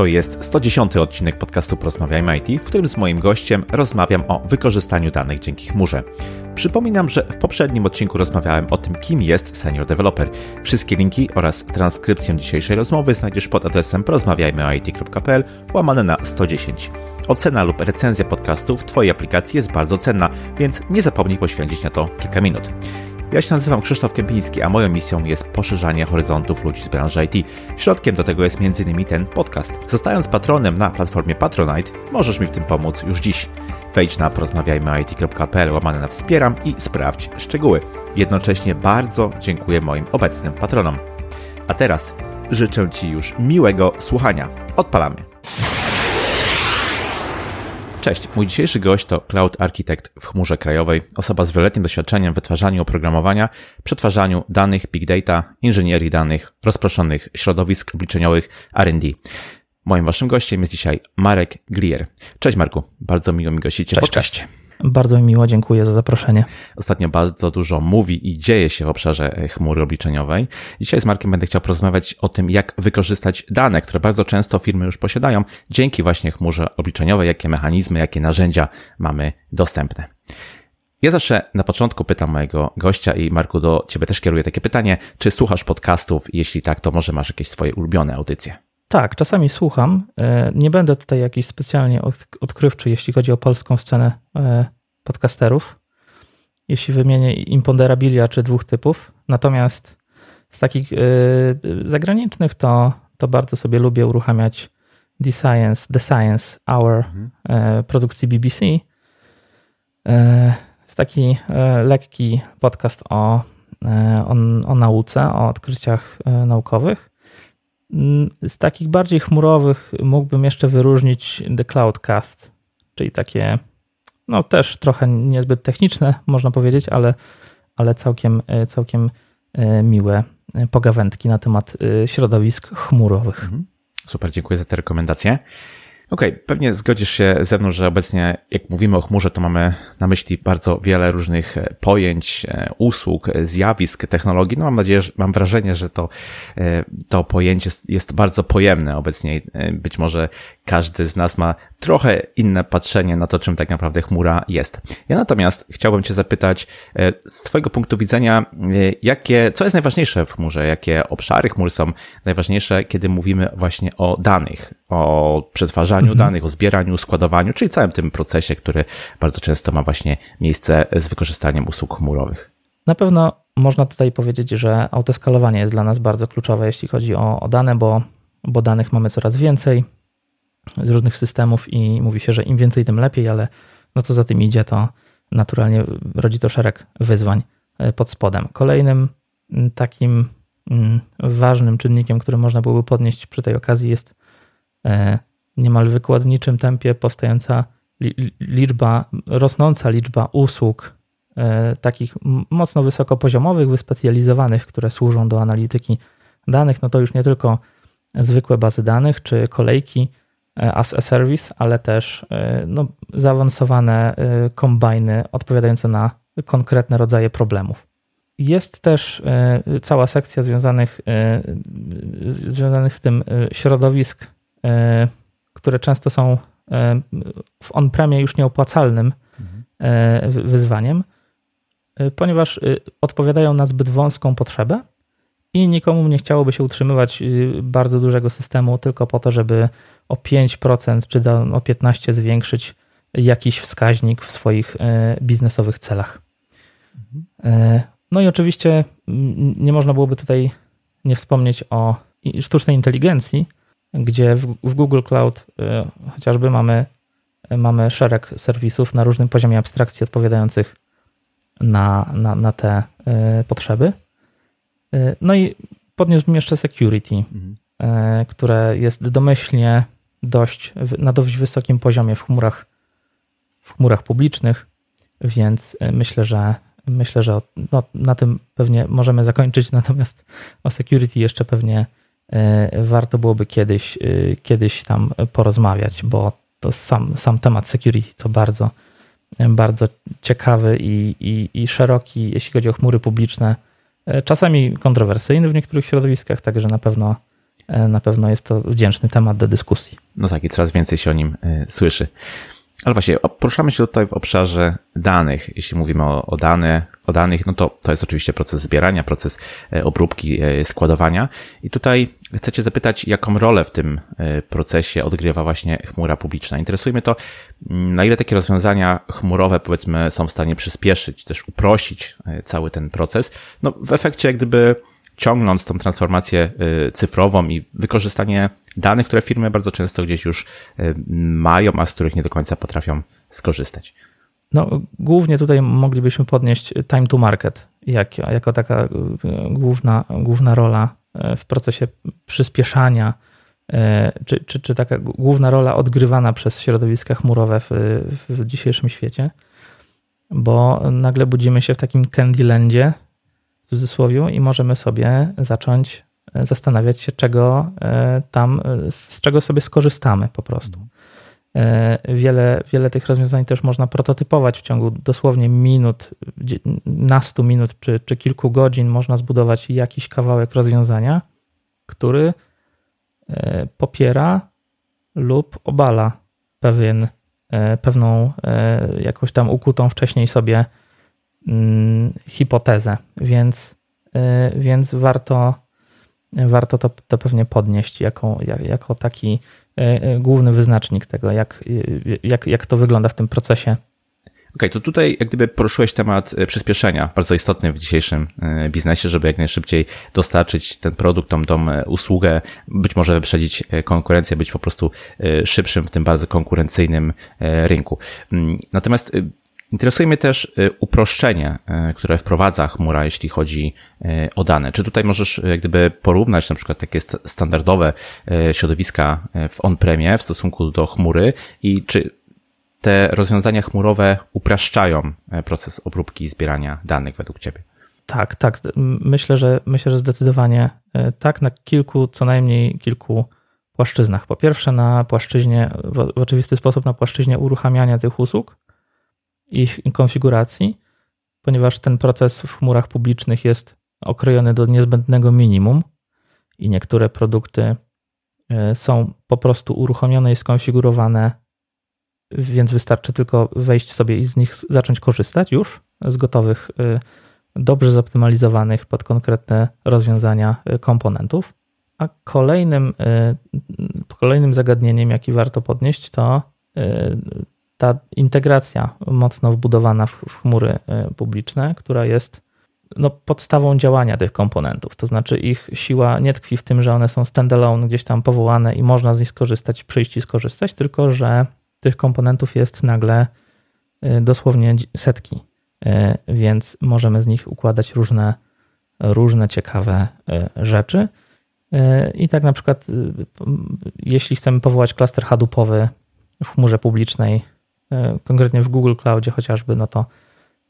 To jest 110 odcinek podcastu Porozmawiajmy IT, w którym z moim gościem rozmawiam o wykorzystaniu danych dzięki chmurze. Przypominam, że w poprzednim odcinku rozmawiałem o tym, kim jest senior developer. Wszystkie linki oraz transkrypcję dzisiejszej rozmowy znajdziesz pod adresem porozmawiajmyit.pl łamane na 110. Ocena lub recenzja podcastu w Twojej aplikacji jest bardzo cenna, więc nie zapomnij poświęcić na to kilka minut. Ja się nazywam Krzysztof Kępiński, a moją misją jest poszerzanie horyzontów ludzi z branży IT. Środkiem do tego jest m.in. ten podcast. Zostając patronem na platformie Patronite, możesz mi w tym pomóc już dziś. Wejdź na porozmawiajmyit.pl łamane na wspieram i sprawdź szczegóły. Jednocześnie bardzo dziękuję moim obecnym patronom. A teraz życzę Ci już miłego słuchania. Odpalamy. Cześć, mój dzisiejszy gość to Cloud Architect w chmurze krajowej, osoba z wieloletnim doświadczeniem w wytwarzaniu oprogramowania, przetwarzaniu danych, big data, inżynierii danych, rozproszonych środowisk obliczeniowych R&D. Moim waszym gościem jest dzisiaj Marek Glier. Cześć Marku, bardzo miło mi gościcie cześć, Cześć. Bardzo mi miło, dziękuję za zaproszenie. Ostatnio bardzo dużo mówi i dzieje się w obszarze e, chmury obliczeniowej. Dzisiaj z Markiem będę chciał porozmawiać o tym, jak wykorzystać dane, które bardzo często firmy już posiadają, dzięki właśnie chmurze obliczeniowej, jakie mechanizmy, jakie narzędzia mamy dostępne. Ja zawsze na początku pytam mojego gościa i Marku do ciebie też kieruję takie pytanie, czy słuchasz podcastów? Jeśli tak, to może masz jakieś swoje ulubione audycje? Tak, czasami słucham. E, nie będę tutaj jakiś specjalnie odkrywczy, jeśli chodzi o polską scenę e, podcasterów, jeśli wymienię Imponderabilia czy dwóch typów. Natomiast z takich e, zagranicznych to, to bardzo sobie lubię uruchamiać The Science, The Science Hour mhm. produkcji BBC. Jest taki lekki podcast o, o, o nauce, o odkryciach naukowych. Mm, z takich bardziej chmurowych mógłbym jeszcze wyróżnić The Cloudcast, czyli takie, no też trochę niezbyt techniczne, można powiedzieć, ale, ale całkiem, e, całkiem e, miłe e, pogawędki na temat środowisk chmurowych. Mhm. Super, dziękuję za te rekomendacje. Okej, okay, pewnie zgodzisz się ze mną, że obecnie jak mówimy o chmurze, to mamy na myśli bardzo wiele różnych e, pojęć, e, usług, e, zjawisk, technologii. No mam nadzieję, że mam wrażenie, że to, to pojęcie jest bardzo pojemne obecnie. Być może każdy z nas ma trochę inne patrzenie na to, czym tak naprawdę chmura jest. Ja natomiast chciałbym Cię zapytać z Twojego punktu widzenia, jakie, co jest najważniejsze w chmurze, jakie obszary chmury są najważniejsze, kiedy mówimy właśnie o danych, o przetwarzaniu mhm. danych, o zbieraniu, składowaniu, czyli całym tym procesie, który bardzo często ma właśnie miejsce z wykorzystaniem usług chmurowych. Na pewno można tutaj powiedzieć, że autoskalowanie jest dla nas bardzo kluczowe, jeśli chodzi o, o dane, bo, bo danych mamy coraz więcej z różnych systemów i mówi się, że im więcej, tym lepiej, ale no co za tym idzie, to naturalnie rodzi to szereg wyzwań e, pod spodem. Kolejnym takim ważnym czynnikiem, który można byłoby podnieść przy tej okazji jest e, niemal wykładniczym tempie powstająca liczba, rosnąca liczba usług e, takich mocno wysokopoziomowych, wyspecjalizowanych, które służą do analityki danych, no to już nie tylko zwykłe bazy danych czy kolejki as a service, ale też e, no, zaawansowane kombajny odpowiadające na konkretne rodzaje problemów. Jest też cała sekcja związanych, związanych z tym środowisk które często są e, w on-premie już nieopłacalnym mhm. wyzwaniem, e, ponieważ odpowiadają na zbyt wąską potrzebę i nikomu nie chciałoby się utrzymywać bardzo dużego systemu tylko po to, żeby o 5% czy do, o 15% zwiększyć jakiś wskaźnik w swoich biznesowych celach. Mhm. No i oczywiście nie można byłoby tutaj nie wspomnieć o sztucznej inteligencji, gdzie w, Google Cloud y, chociażby mamy, mamy szereg serwisów na różnym poziomie abstrakcji odpowiadających na, na, na te potrzeby. No i podniósłbym jeszcze security, mhm. które jest domyślnie dość, na dość wysokim poziomie w chmurach, w chmurach publicznych, więc myślę, że myślę, że no, na tym pewnie możemy zakończyć, natomiast o security jeszcze pewnie E, warto byłoby kiedyś, e, kiedyś tam porozmawiać, bo to sam, sam temat security to bardzo, bardzo ciekawy i, i, i szeroki, jeśli chodzi o chmury publiczne. Czasami kontrowersyjny w niektórych środowiskach, także na pewno na pewno jest to wdzięczny temat do dyskusji. No tak, i coraz więcej się o nim słyszy. Ale właśnie, poruszamy się tutaj w obszarze danych. Jeśli mówimy o, o, dane, o danych, no to to jest oczywiście proces zbierania, proces e, obróbki, e, składowania. I tutaj chcecie zapytać, jaką rolę w tym e, procesie odgrywa właśnie chmura publiczna. Interesuje mnie to, mm, na ile takie rozwiązania chmurowe, powiedzmy, są w stanie przyspieszyć, też uprościć cały ten proces. No, w efekcie, jak gdyby ciągnąc tą transformację y, cyfrową i wykorzystanie danych, które firmy bardzo często gdzieś już y, mają, a z których nie do końca potrafią skorzystać. No, głównie tutaj moglibyśmy podnieść time to market jak, jako taka y, główna, główna rola w procesie przyspieszania, czy, czy, czy taka główna rola odgrywana przez środowiska chmurowe w, w dzisiejszym świecie, bo nagle budzimy się w takim Candylandzie, cudzysłowie i możemy sobie zacząć e, zastanawiać się, czego e, tam, e, z czego sobie skorzystamy po prostu. Wiele, wiele tych rozwiązań też można prototypować w ciągu dosłownie minut, nastu minut czy, czy kilku godzin można zbudować jakiś kawałek rozwiązania, który popiera lub obala pewien, pewną jakąś tam ukutą wcześniej sobie hipotezę, więc, y, więc warto, warto to, to pewnie podnieść jako, jako taki y, y, główny wyznacznik tego, jak, jak, jak to wygląda w tym procesie Okej, okay, to tutaj jak gdyby poruszyłeś temat przyspieszenia, bardzo istotny w dzisiejszym biznesie, żeby jak najszybciej dostarczyć ten produkt, tą, tą usługę, być może wyprzedzić konkurencję, być po prostu szybszym w tym bardzo konkurencyjnym rynku. Mm, natomiast Interesuje mnie też y, uproszczenie, y, które wprowadza chmura, jeśli chodzi y, o dane. Czy tutaj możesz jak gdyby porównać na przykład takie standardowe środowiska w on-premie w stosunku do chmury i czy te rozwiązania chmurowe upraszczają proces obróbki i zbierania danych według Ciebie? Tak, tak. Myślę, że myślę, że zdecydowanie tak na kilku, co najmniej kilku płaszczyznach. Po pierwsze, na płaszczyźnie, w oczywisty sposób na płaszczyźnie uruchamiania tych usług, ich konfiguracji, ponieważ ten proces w chmurach publicznych jest okrojony do niezbędnego minimum i niektóre produkty e, są po prostu uruchomione i skonfigurowane, więc wystarczy tylko wejść sobie i z nich zacząć korzystać już z gotowych, e, dobrze zoptymalizowanych pod konkretne rozwiązania e, komponentów. A kolejnym, kolejnym zagadnieniem, jaki warto podnieść, to ta integracja mocno wbudowana w, chmury e, publiczne, która jest no, podstawą działania tych komponentów. To znaczy ich siła nie tkwi w tym, że one są standalone, gdzieś tam powołane i można z nich skorzystać, przyjść i skorzystać, tylko że tych komponentów jest nagle e, dosłownie setki, e, więc możemy z nich układać różne, różne ciekawe rzeczy. I tak na przykład, jeśli chcemy powołać klaster Hadoopowy w chmurze publicznej, konkretnie w Google Cloudzie chociażby, no to,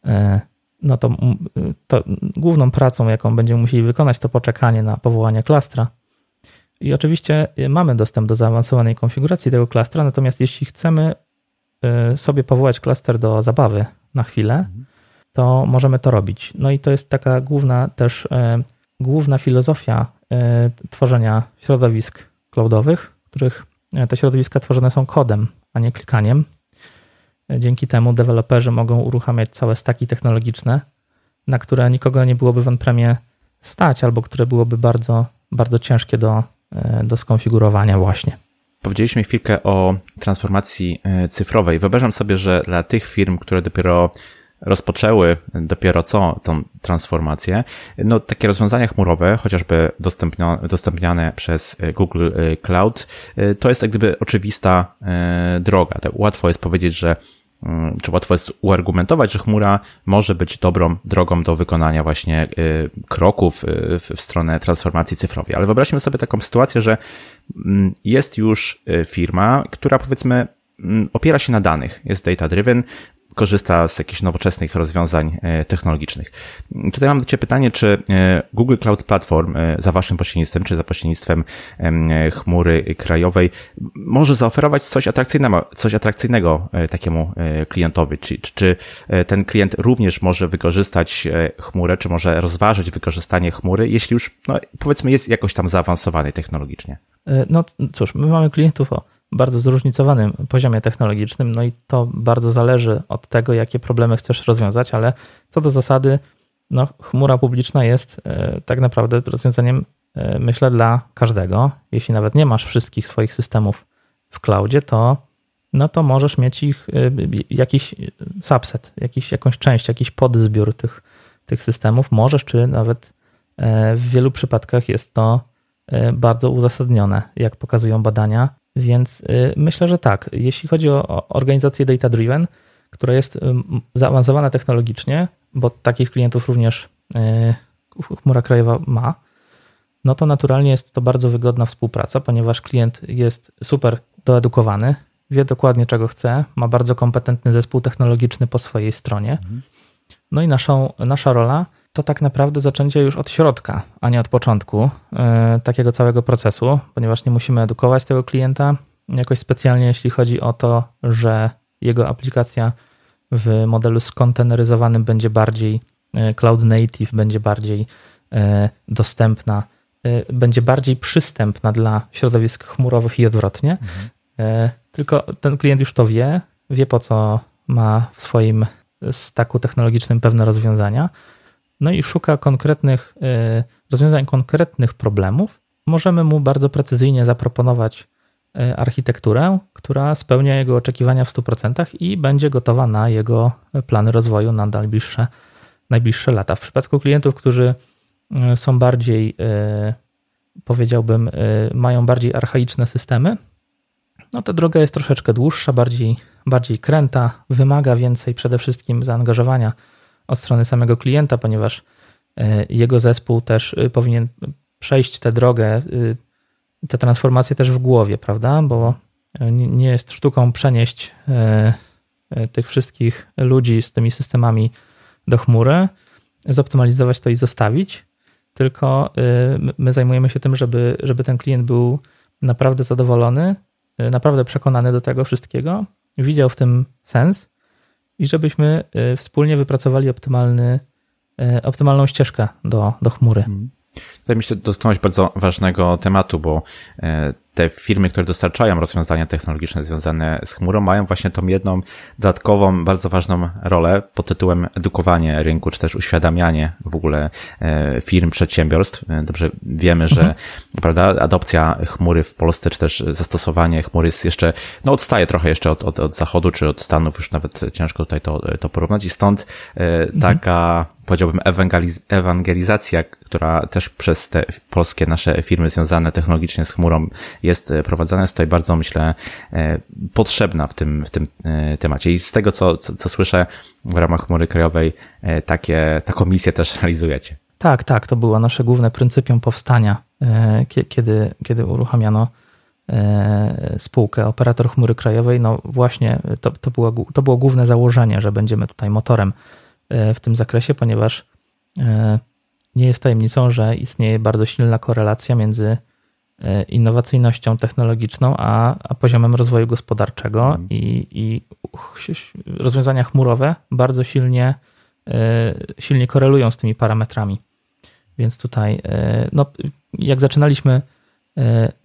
e, no to, to główną pracą, jaką będziemy musieli wykonać, to poczekanie na powołanie klastra. I oczywiście e, mamy dostęp do zaawansowanej konfiguracji tego klastra, natomiast jeśli chcemy sobie powołać klaster do zabawy na chwilę, to możemy to robić. No i to jest taka główna też główna filozofia tworzenia środowisk cloudowych, których te środowiska tworzone są kodem, a nie klikaniem. Dzięki temu deweloperzy mogą uruchamiać całe staki technologiczne, na które nikogo nie byłoby w on-premie stać, albo które byłoby bardzo, bardzo ciężkie do, e, do skonfigurowania właśnie. Powiedzieliśmy chwilkę o transformacji e, cyfrowej. Wyobrażam sobie, że dla tych firm, które dopiero rozpoczęły dopiero co tą transformację, no takie rozwiązania chmurowe, chociażby dostępniane przez e, Google Cloud, to jest jak gdyby oczywista droga. Tak łatwo jest powiedzieć, że czy łatwo jest uargumentować, że chmura może być dobrą drogą do wykonania właśnie y, kroków y, w stronę transformacji cyfrowej. Ale wyobraźmy sobie taką sytuację, że mm, jest już y, firma, która powiedzmy mm, opiera się na danych, jest data driven, korzysta z jakichś nowoczesnych rozwiązań technologicznych. Tutaj mam do Ciebie pytanie, czy Google Cloud Platform za Waszym pośrednictwem, czy za pośrednictwem chmury krajowej może zaoferować coś atrakcyjnego, coś atrakcyjnego takiemu klientowi? Czy, czy ten klient również może wykorzystać chmurę, czy może rozważyć wykorzystanie chmury, jeśli już, no, powiedzmy, jest jakoś tam zaawansowany technologicznie? No cóż, my mamy klientów o bardzo zróżnicowanym poziomie technologicznym, no i to bardzo zależy od tego, jakie problemy chcesz rozwiązać, ale co do zasady, no, chmura publiczna jest e, tak naprawdę rozwiązaniem, e, myślę, dla każdego. Jeśli nawet nie masz wszystkich swoich systemów w cloudzie, to, no to możesz mieć ich e, jakiś subset, jakiś, jakąś część, jakiś podzbiór tych, tych systemów. Możesz, czy nawet w wielu przypadkach jest to bardzo uzasadnione, jak pokazują badania. Więc y, myślę, że tak. Jeśli chodzi o organizację data-driven, która jest zaawansowana technologicznie, bo takich klientów również y, chmura krajowa ma, no to naturalnie jest to bardzo wygodna współpraca, ponieważ klient jest super doedukowany, wie dokładnie czego chce, ma bardzo kompetentny zespół technologiczny po swojej stronie. Mhm. No i naszą, nasza rola to tak naprawdę zaczęcie już od środka, a nie od początku yy, takiego całego procesu, ponieważ nie musimy edukować tego klienta jakoś specjalnie, jeśli chodzi o to, że jego aplikacja w modelu skonteneryzowanym będzie bardziej e, cloud native, będzie bardziej yy, dostępna, będzie bardziej przystępna dla środowisk chmurowych i odwrotnie. Mhm. Tylko ten klient już to wie, wie po co ma w swoim staku technologicznym pewne rozwiązania no i szuka konkretnych y, rozwiązań konkretnych problemów, możemy mu bardzo precyzyjnie zaproponować y, architekturę, która spełnia jego oczekiwania w 100% i będzie gotowa na jego plany rozwoju na najbliższe, najbliższe lata. W przypadku klientów, którzy y, są bardziej, powiedziałbym, mają bardziej archaiczne systemy, no to droga jest troszeczkę dłuższa, bardziej, bardziej kręta, wymaga więcej przede wszystkim zaangażowania od strony samego klienta, ponieważ e, jego zespół też y, powinien przejść tę drogę, y, tę transformację też w głowie, prawda? Bo e, nie jest sztuką przenieść e, tych wszystkich ludzi z tymi systemami do chmury, zoptymalizować to i zostawić, tylko y, my zajmujemy się tym, żeby, żeby ten klient był naprawdę zadowolony, naprawdę przekonany do tego wszystkiego, widział w tym sens i żebyśmy y, wspólnie wypracowali optymalny, y, optymalną ścieżkę do, do chmury. Mhm. Tutaj myślę, dotknąłeś bardzo ważnego tematu, bo e, te firmy, które dostarczają rozwiązania technologiczne związane z chmurą, mają właśnie tą jedną dodatkową, bardzo ważną rolę pod tytułem edukowanie rynku, czy też uświadamianie w ogóle e, firm, przedsiębiorstw. E, dobrze wiemy, że mhm. prawda, adopcja chmury w Polsce, czy też zastosowanie chmury jest jeszcze, no odstaje trochę jeszcze od, od, od zachodu, czy od Stanów, już nawet ciężko tutaj to, to porównać i stąd mhm. Powiedziałbym, ewangelizacja, która też przez te polskie nasze firmy związane technologicznie z chmurą jest e, prowadzona, jest tutaj bardzo, myślę, e, potrzebna w tym, w tym e, temacie. I z tego, co, co, co słyszę w ramach chmury krajowej, takie, taką misję też realizujecie. Tak, tak, to było nasze główne pryncypium powstania, kiedy, kiedy uruchamiano spółkę operator chmury krajowej. No właśnie, to, to, było, to było główne założenie, że będziemy tutaj motorem w tym zakresie, ponieważ nie jest tajemnicą, że istnieje bardzo silna korelacja między E, innowacyjnością technologiczną, a, a poziomem rozwoju gospodarczego mhm. i, i rozwiązania chmurowe bardzo silnie, e, silnie korelują z tymi parametrami. Więc tutaj, e, no, jak zaczynaliśmy,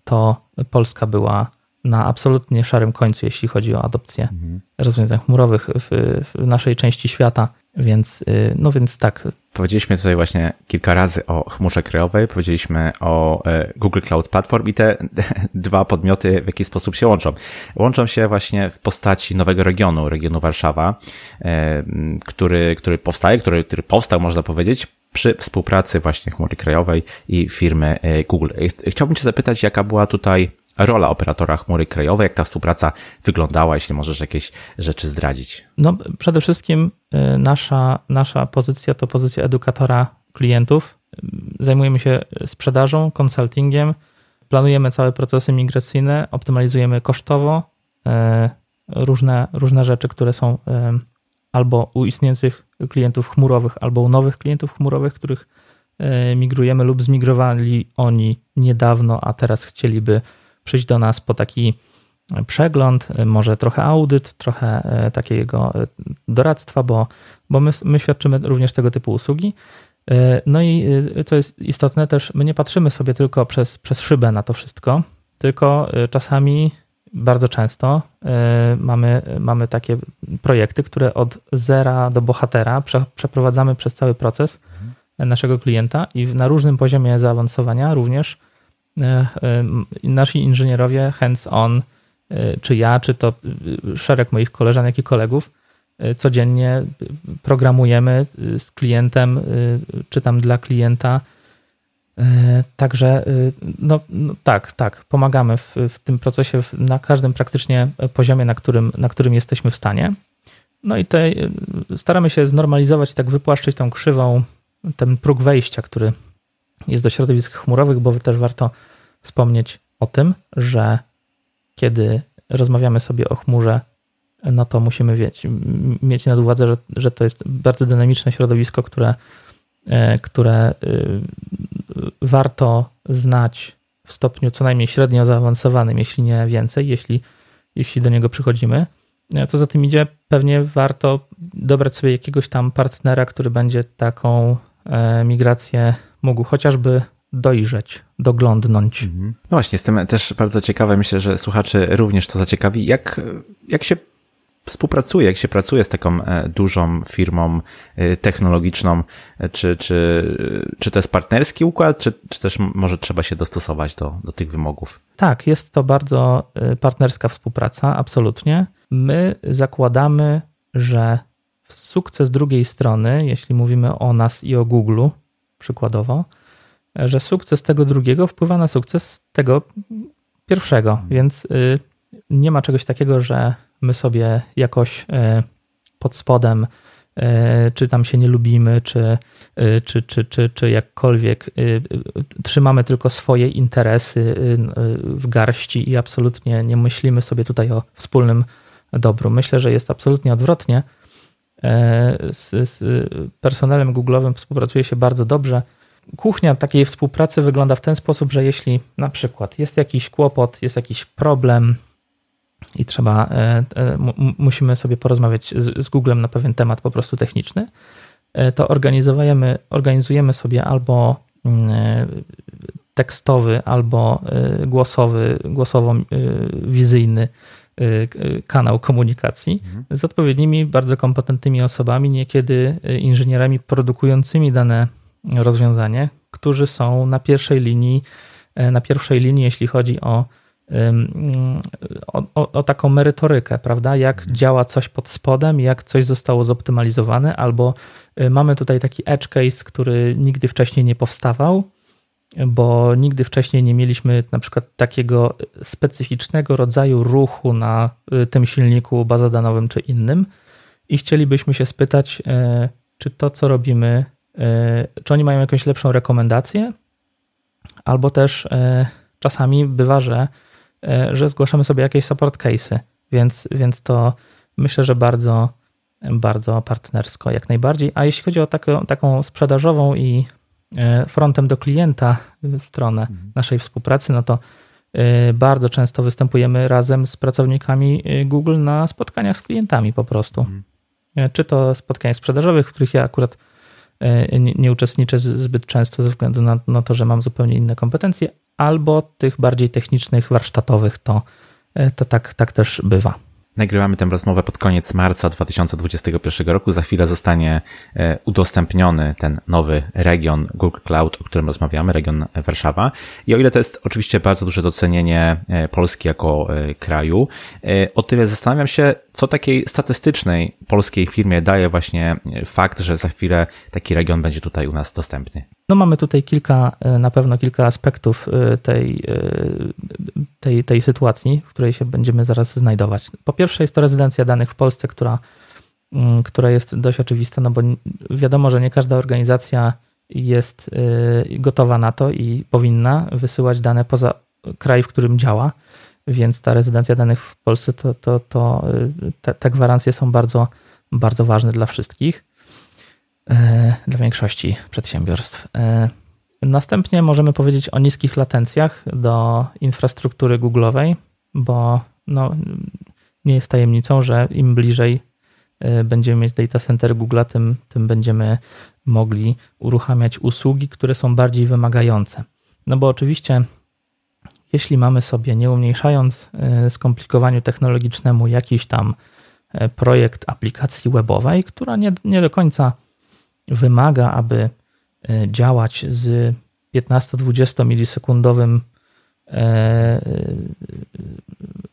to Polska była na absolutnie szarym końcu, jeśli chodzi o adopcję mhm. rozwiązań chmurowych w, w naszej części świata. Więc, no więc tak, Powiedzieliśmy tutaj właśnie kilka razy o chmurze krajowej, powiedzieliśmy o e, Google Cloud Platform i te dwa podmioty w jaki sposób się łączą. Łączą się właśnie w postaci nowego regionu, regionu Warszawa, e, który, który powstaje, który, który powstał, można powiedzieć, przy współpracy właśnie chmury krajowej i firmy Google. Chciałbym Cię zapytać, jaka była tutaj rola operatora chmury krajowej, jak ta współpraca wyglądała, jeśli możesz jakieś rzeczy zdradzić? No, przede wszystkim y, nasza, nasza pozycja to pozycja edukatora klientów. Zajmujemy się sprzedażą, konsultingiem, planujemy całe procesy migracyjne, optymalizujemy kosztowo y, różne, różne rzeczy, które są albo u istniejących klientów chmurowych, albo u nowych klientów chmurowych, których migrujemy lub zmigrowali oni niedawno, a teraz chcieliby przyjść do nas po taki przegląd, może trochę audyt, trochę takiego doradztwa, bo, bo my, my świadczymy również tego typu usługi. No i co jest istotne też, my nie patrzymy sobie tylko przez, przez szybę na to wszystko, tylko czasami bardzo często mamy, mamy takie projekty, które od zera do bohatera prze, przeprowadzamy przez cały proces mhm. naszego klienta i na różnym poziomie zaawansowania również nasi inżynierowie hands-on, czy ja, czy to szereg moich koleżanek i kolegów, codziennie programujemy z klientem, czy tam dla klienta E, także no, no, tak, tak, pomagamy w, w tym procesie na każdym praktycznie poziomie, na którym, na którym jesteśmy w stanie. No i te, staramy się znormalizować i tak wypłaszczyć tą krzywą, ten próg wejścia, który jest do środowisk chmurowych, bo też warto wspomnieć o tym, że kiedy rozmawiamy sobie o chmurze, no to musimy mieć, mieć na uwadze, że, że to jest bardzo dynamiczne środowisko, które E, które y, warto znać w stopniu co najmniej średnio zaawansowanym, jeśli nie więcej, jeśli, jeśli do niego przychodzimy. E, co za tym idzie, pewnie warto dobrać sobie jakiegoś tam partnera, który będzie taką e, migrację mógł chociażby dojrzeć, doglądnąć. Mhm. No właśnie, jestem też bardzo ciekawy, myślę, że słuchaczy również to zaciekawi, jak, jak się współpracuje, jak się pracuje z taką e, dużą firmą e, technologiczną, e, czy, czy, czy to jest partnerski układ, czy, czy też może trzeba się dostosować do, do tych wymogów? Tak, jest to bardzo partnerska współpraca, absolutnie. My zakładamy, że sukces drugiej strony, jeśli mówimy o nas i o Google przykładowo, że sukces tego drugiego wpływa na sukces tego pierwszego, więc nie ma czegoś takiego, że my sobie jakoś e, pod spodem, e, czy tam się nie lubimy, czy, e, czy, czy, czy, czy jakkolwiek trzymamy tylko swoje interesy w garści i absolutnie nie myślimy sobie tutaj o wspólnym dobru. Myślę, że jest absolutnie odwrotnie. Z, z personelem Google'owym współpracuje się bardzo dobrze. Kuchnia takiej współpracy wygląda w ten sposób, że jeśli na przykład jest jakiś kłopot, jest jakiś problem, i trzeba, e, e, musimy sobie porozmawiać z, z Googlem na pewien temat po prostu techniczny, e, to organizujemy, organizujemy sobie albo mm, tekstowy, albo głosowy, głosowo-wizyjny kanał komunikacji mhm. z odpowiednimi, bardzo kompetentnymi osobami, niekiedy inżynierami produkującymi dane rozwiązanie, którzy są na pierwszej linii, na pierwszej linii, jeśli chodzi o o, o, taką merytorykę, prawda? Jak mhm. działa coś pod spodem, jak coś zostało zoptymalizowane, albo y, mamy tutaj taki edge case, który nigdy wcześniej nie powstawał, bo nigdy wcześniej nie mieliśmy na przykład takiego specyficznego rodzaju ruchu na y, tym silniku bazodanowym czy innym. I chcielibyśmy się spytać, y, czy to, co robimy, czy oni mają jakąś lepszą rekomendację, albo też czasami bywa, że że zgłaszamy sobie jakieś support case'y, więc, więc to myślę, że bardzo, bardzo partnersko jak najbardziej. A jeśli chodzi o taką, taką sprzedażową i frontem do klienta stronę mhm. naszej współpracy, no to e, bardzo często występujemy razem z pracownikami Google na spotkaniach z klientami po prostu. Mhm. Czy to spotkaniach sprzedażowych, w których ja akurat nie, uczestniczę zbyt często ze względu na, na, to, że mam zupełnie inne kompetencje, albo tych bardziej technicznych, warsztatowych, to, e, to tak, tak też bywa. Nagrywamy tę rozmowę pod koniec marca 2021 roku. Za chwilę zostanie e, udostępniony ten nowy region Google Cloud, o którym rozmawiamy, region Warszawa. I o ile to jest oczywiście bardzo duże docenienie e, Polski jako kraju, o tyle zastanawiam się, co takiej statystycznej polskiej firmie daje właśnie fakt, że za chwilę taki region będzie tutaj u nas dostępny. No mamy tutaj kilka, e, na pewno kilka aspektów e, tej, e, tej, tej sytuacji, w której się będziemy zaraz znajdować. Po pierwsze jest to rezydencja danych w Polsce, która, mm, która jest dość oczywista, no bo wiadomo, że nie każda organizacja jest gotowa na to i powinna wysyłać dane poza kraj, w którym działa, więc ta rezydencja danych w Polsce, to, to, to te, te gwarancje są bardzo, bardzo ważny dla wszystkich, dla większości przedsiębiorstw. Następnie możemy powiedzieć o niskich latencjach do infrastruktury Google'owej, bo no, nie jest tajemnicą, że im bliżej będziemy mieć data center Google, tym, tym będziemy mogli uruchamiać usługi, które są bardziej wymagające. No bo oczywiście, jeśli mamy sobie, nie umniejszając e, skomplikowaniu technologicznemu, jakiś tam e, projekt aplikacji webowej, która nie, nie do końca wymaga, aby działać z 15-20 milisekundowym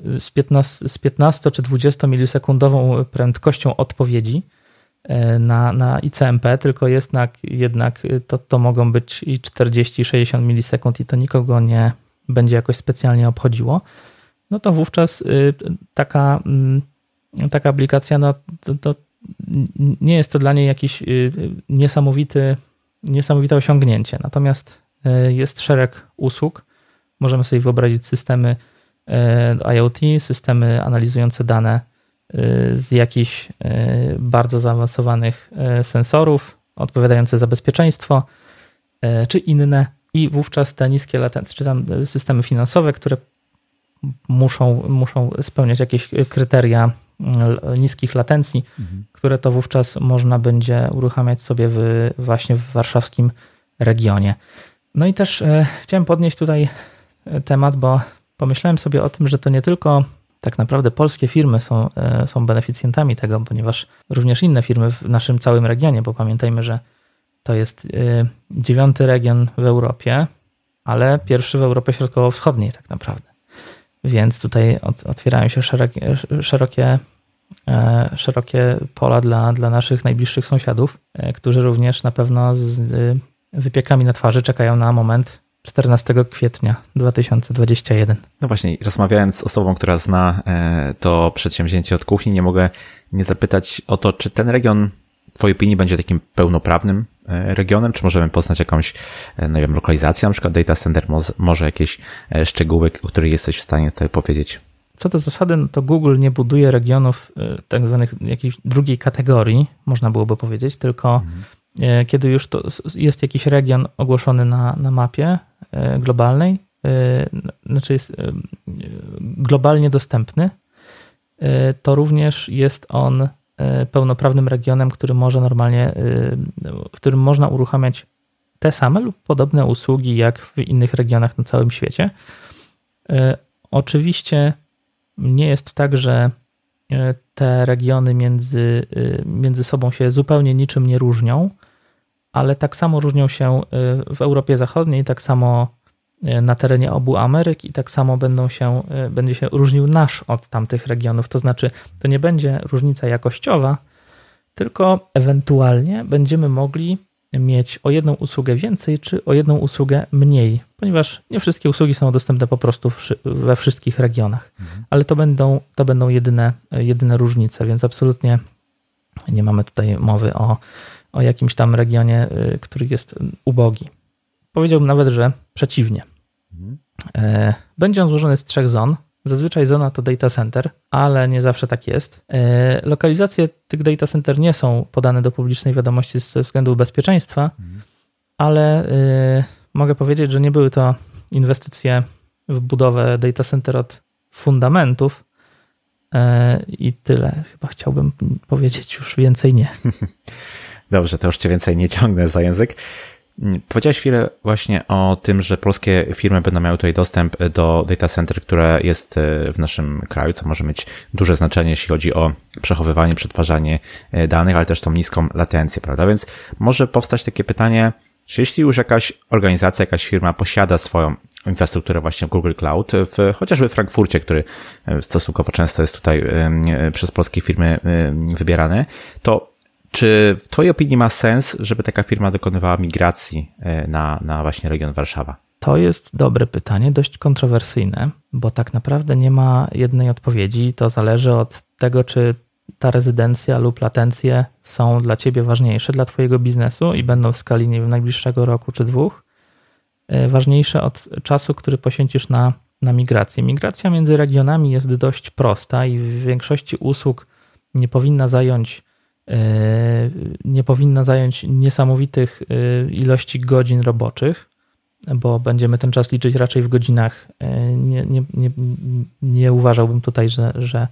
z 15, z 15 czy 20 milisekundową prędkością odpowiedzi e, na, na ICMP, tylko jednak, jednak to, to mogą być i 40-60 milisekund i to nikogo nie będzie jakoś specjalnie obchodziło, no to wówczas y, taka, mm, taka aplikacja, no to, to nie jest to dla niej jakiś y, niesamowity, niesamowite osiągnięcie. Natomiast y, jest szereg usług. Możemy sobie wyobrazić systemy IoT, systemy analizujące dane z jakichś bardzo zaawansowanych sensorów, odpowiadające za bezpieczeństwo, czy inne, i wówczas te niskie latencje, czy tam systemy finansowe, które muszą, muszą spełniać jakieś kryteria niskich latencji, mhm. które to wówczas można będzie uruchamiać sobie w, właśnie w warszawskim regionie. No i też e, chciałem podnieść tutaj temat, bo pomyślałem sobie o tym, że to nie tylko tak naprawdę polskie firmy są, e, są beneficjentami tego, ponieważ również inne firmy w naszym całym regionie, bo pamiętajmy, że to jest e, dziewiąty region w Europie, ale pierwszy w Europie Środkowo-Wschodniej tak naprawdę. Więc tutaj otwierają się szerokie, szerokie, e, szerokie pola dla, dla naszych najbliższych sąsiadów, którzy również na pewno z wypiekami na twarzy czekają na moment 14 kwietnia 2021. No właśnie, rozmawiając z osobą, która zna e, to przedsięwzięcie od kuchni, nie mogę nie zapytać o to, czy ten region Twojej opinii będzie takim pełnoprawnym e, regionem, czy możemy poznać jakąś, e, no nie wiem, lokalizację, na przykład data center, może jakieś szczegóły, o których jesteś w stanie tutaj powiedzieć? Co do zasady, no to Google nie buduje regionów tak zwanych jakiejś drugiej kategorii, można byłoby powiedzieć, tylko mhm. E, kiedy już to jest jakiś region ogłoszony na, na mapie e, globalnej, e, znaczy jest globalnie dostępny, to również jest on pełnoprawnym regionem, który może normalnie, w którym można uruchamiać te same lub podobne usługi jak w innych regionach na całym świecie. Oczywiście nie jest tak, że te regiony między, między sobą się zupełnie niczym nie różnią ale tak samo różnią się w Europie Zachodniej, tak samo na terenie obu Ameryk i tak samo będą się, y, będzie się różnił nasz od tamtych regionów. To znaczy, to nie będzie różnica jakościowa, tylko ewentualnie będziemy mogli mieć o jedną usługę więcej, czy o jedną usługę mniej, ponieważ nie wszystkie usługi są dostępne po prostu we wszystkich regionach, mhm. ale to będą, to będą jedyne, jedyne różnice, więc absolutnie nie mamy tutaj mowy o o jakimś tam regionie, który jest ubogi. Powiedziałbym nawet, że przeciwnie. Mhm. E, będzie on złożony z trzech zon. Zazwyczaj zona to data center, ale nie zawsze tak jest. E, lokalizacje tych data center nie są podane do publicznej wiadomości ze względu bezpieczeństwa, mhm. ale y, mogę powiedzieć, że nie były to inwestycje w budowę data center od fundamentów. E, I tyle. Chyba chciałbym powiedzieć już więcej nie. Dobrze, to już cię więcej nie ciągnę za język. Powiedziałeś chwilę właśnie o tym, że polskie firmy będą miały tutaj dostęp do data center, które jest e, w naszym kraju, co może mieć duże znaczenie, jeśli chodzi o przechowywanie, przetwarzanie e, danych, ale też tą niską latencję, prawda? Więc może powstać takie pytanie, czy jeśli już jakaś organizacja, jakaś firma posiada swoją infrastrukturę właśnie w Google Cloud, w, chociażby w Frankfurcie, który e, stosunkowo często jest tutaj przez polskie firmy wybierany, to czy w Twojej opinii ma sens, żeby taka firma dokonywała migracji e, na, na właśnie region Warszawa? To jest dobre pytanie, dość kontrowersyjne, bo tak naprawdę nie ma jednej odpowiedzi. To zależy od tego, czy ta rezydencja lub latencje są dla Ciebie ważniejsze dla Twojego biznesu i będą w skali nie wiem, najbliższego roku czy dwóch, e, ważniejsze od czasu, który poświęcisz na, na migrację. Migracja między regionami jest dość prosta i w większości usług nie powinna zająć nie powinna zająć niesamowitych ilości godzin roboczych, bo będziemy ten czas liczyć raczej w godzinach. Nie, nie, nie, nie uważałbym tutaj, że, że,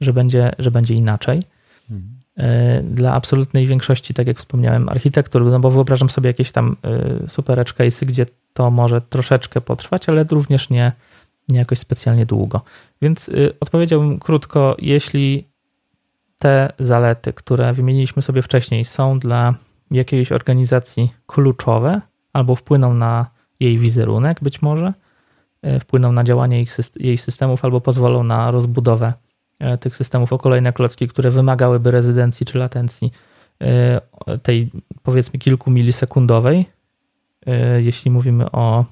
że, będzie, że będzie inaczej. Mhm. Dla absolutnej większości, tak jak wspomniałem, architektur, no bo wyobrażam sobie jakieś tam super edge case'y, gdzie to może troszeczkę potrwać, ale również nie, nie jakoś specjalnie długo. Więc odpowiedziałbym krótko, jeśli te zalety, które wymieniliśmy sobie wcześniej, są dla jakiejś organizacji kluczowe albo wpłyną na jej wizerunek być może, e, wpłyną na działanie jej systemów albo pozwolą na rozbudowę e, tych systemów o kolejne klocki, które wymagałyby rezydencji czy latencji e, tej powiedzmy kilku milisekundowej. Jeśli mówimy o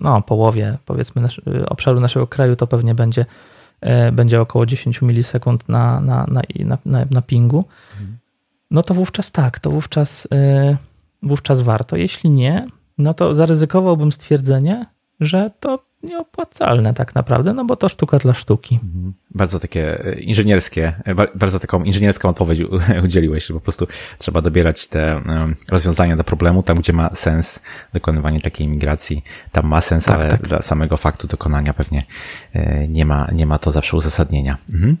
no, połowie powiedzmy obszaru naszego kraju, to pewnie będzie będzie około 10 milisekund na, na, na, na, na pingu, no to wówczas tak, to wówczas, e, wówczas warto. Jeśli nie, no to zaryzykowałbym stwierdzenie, że to nieopłacalne tak naprawdę, no bo to sztuka dla sztuki. Mhm. Bardzo takie e, inżynierskie, e, bardzo taką inżynierską odpowiedź udzieliłeś, że po prostu trzeba dobierać te rozwiązania do problemu tam, gdzie ma sens dokonywanie takiej migracji. Tam ma sens, tak, ale tak. dla samego faktu dokonania pewnie e, nie ma, nie ma to zawsze uzasadnienia. Mhm.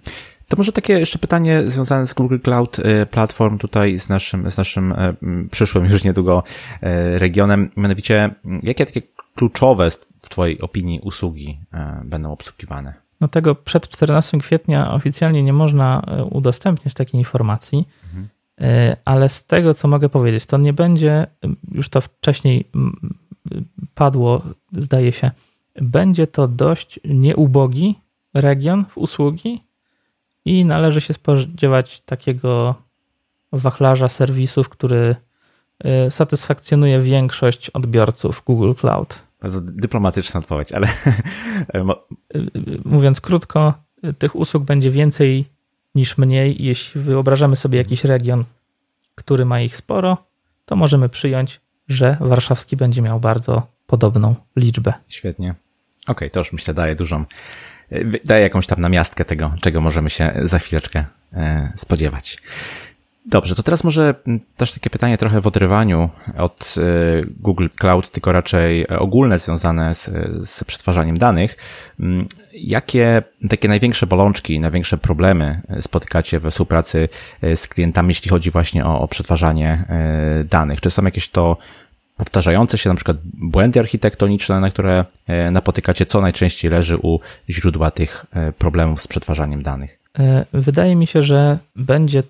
To może takie jeszcze pytanie związane z Google Cloud Platform tutaj z naszym, z naszym przyszłym już niedługo regionem. Mianowicie, jakie takie kluczowe w Twojej opinii usługi będą obsługiwane? No tego przed 14 kwietnia oficjalnie nie można udostępniać takiej informacji, mhm. Ale z tego, co mogę powiedzieć, to nie będzie, już to wcześniej padło, zdaje się, będzie to dość nieubogi region w usługi i należy się spodziewać takiego wachlarza serwisów, który satysfakcjonuje większość odbiorców Google Cloud. Bardzo dyplomatyczna odpowiedź, ale. Mówiąc krótko, tych usług będzie więcej niż mniej. Jeśli wyobrażamy sobie jakiś region, który ma ich sporo, to możemy przyjąć, że warszawski będzie miał bardzo podobną liczbę. Świetnie. Okej, okay, to już myślę daje dużą, daje jakąś tam namiastkę tego, czego możemy się za chwileczkę e, spodziewać. Dobrze, to teraz może też takie pytanie trochę w odrywaniu od e, Google Cloud, tylko raczej ogólne związane z, z przetwarzaniem danych. Jakie takie największe bolączki, największe problemy spotykacie we współpracy e, z klientami, jeśli chodzi właśnie o, o przetwarzanie e, danych? Czy są jakieś to powtarzające się na przykład błędy architektoniczne, na które napotykacie, co najczęściej leży u źródła tych problemów z przetwarzaniem danych? Wydaje mi się, że będzie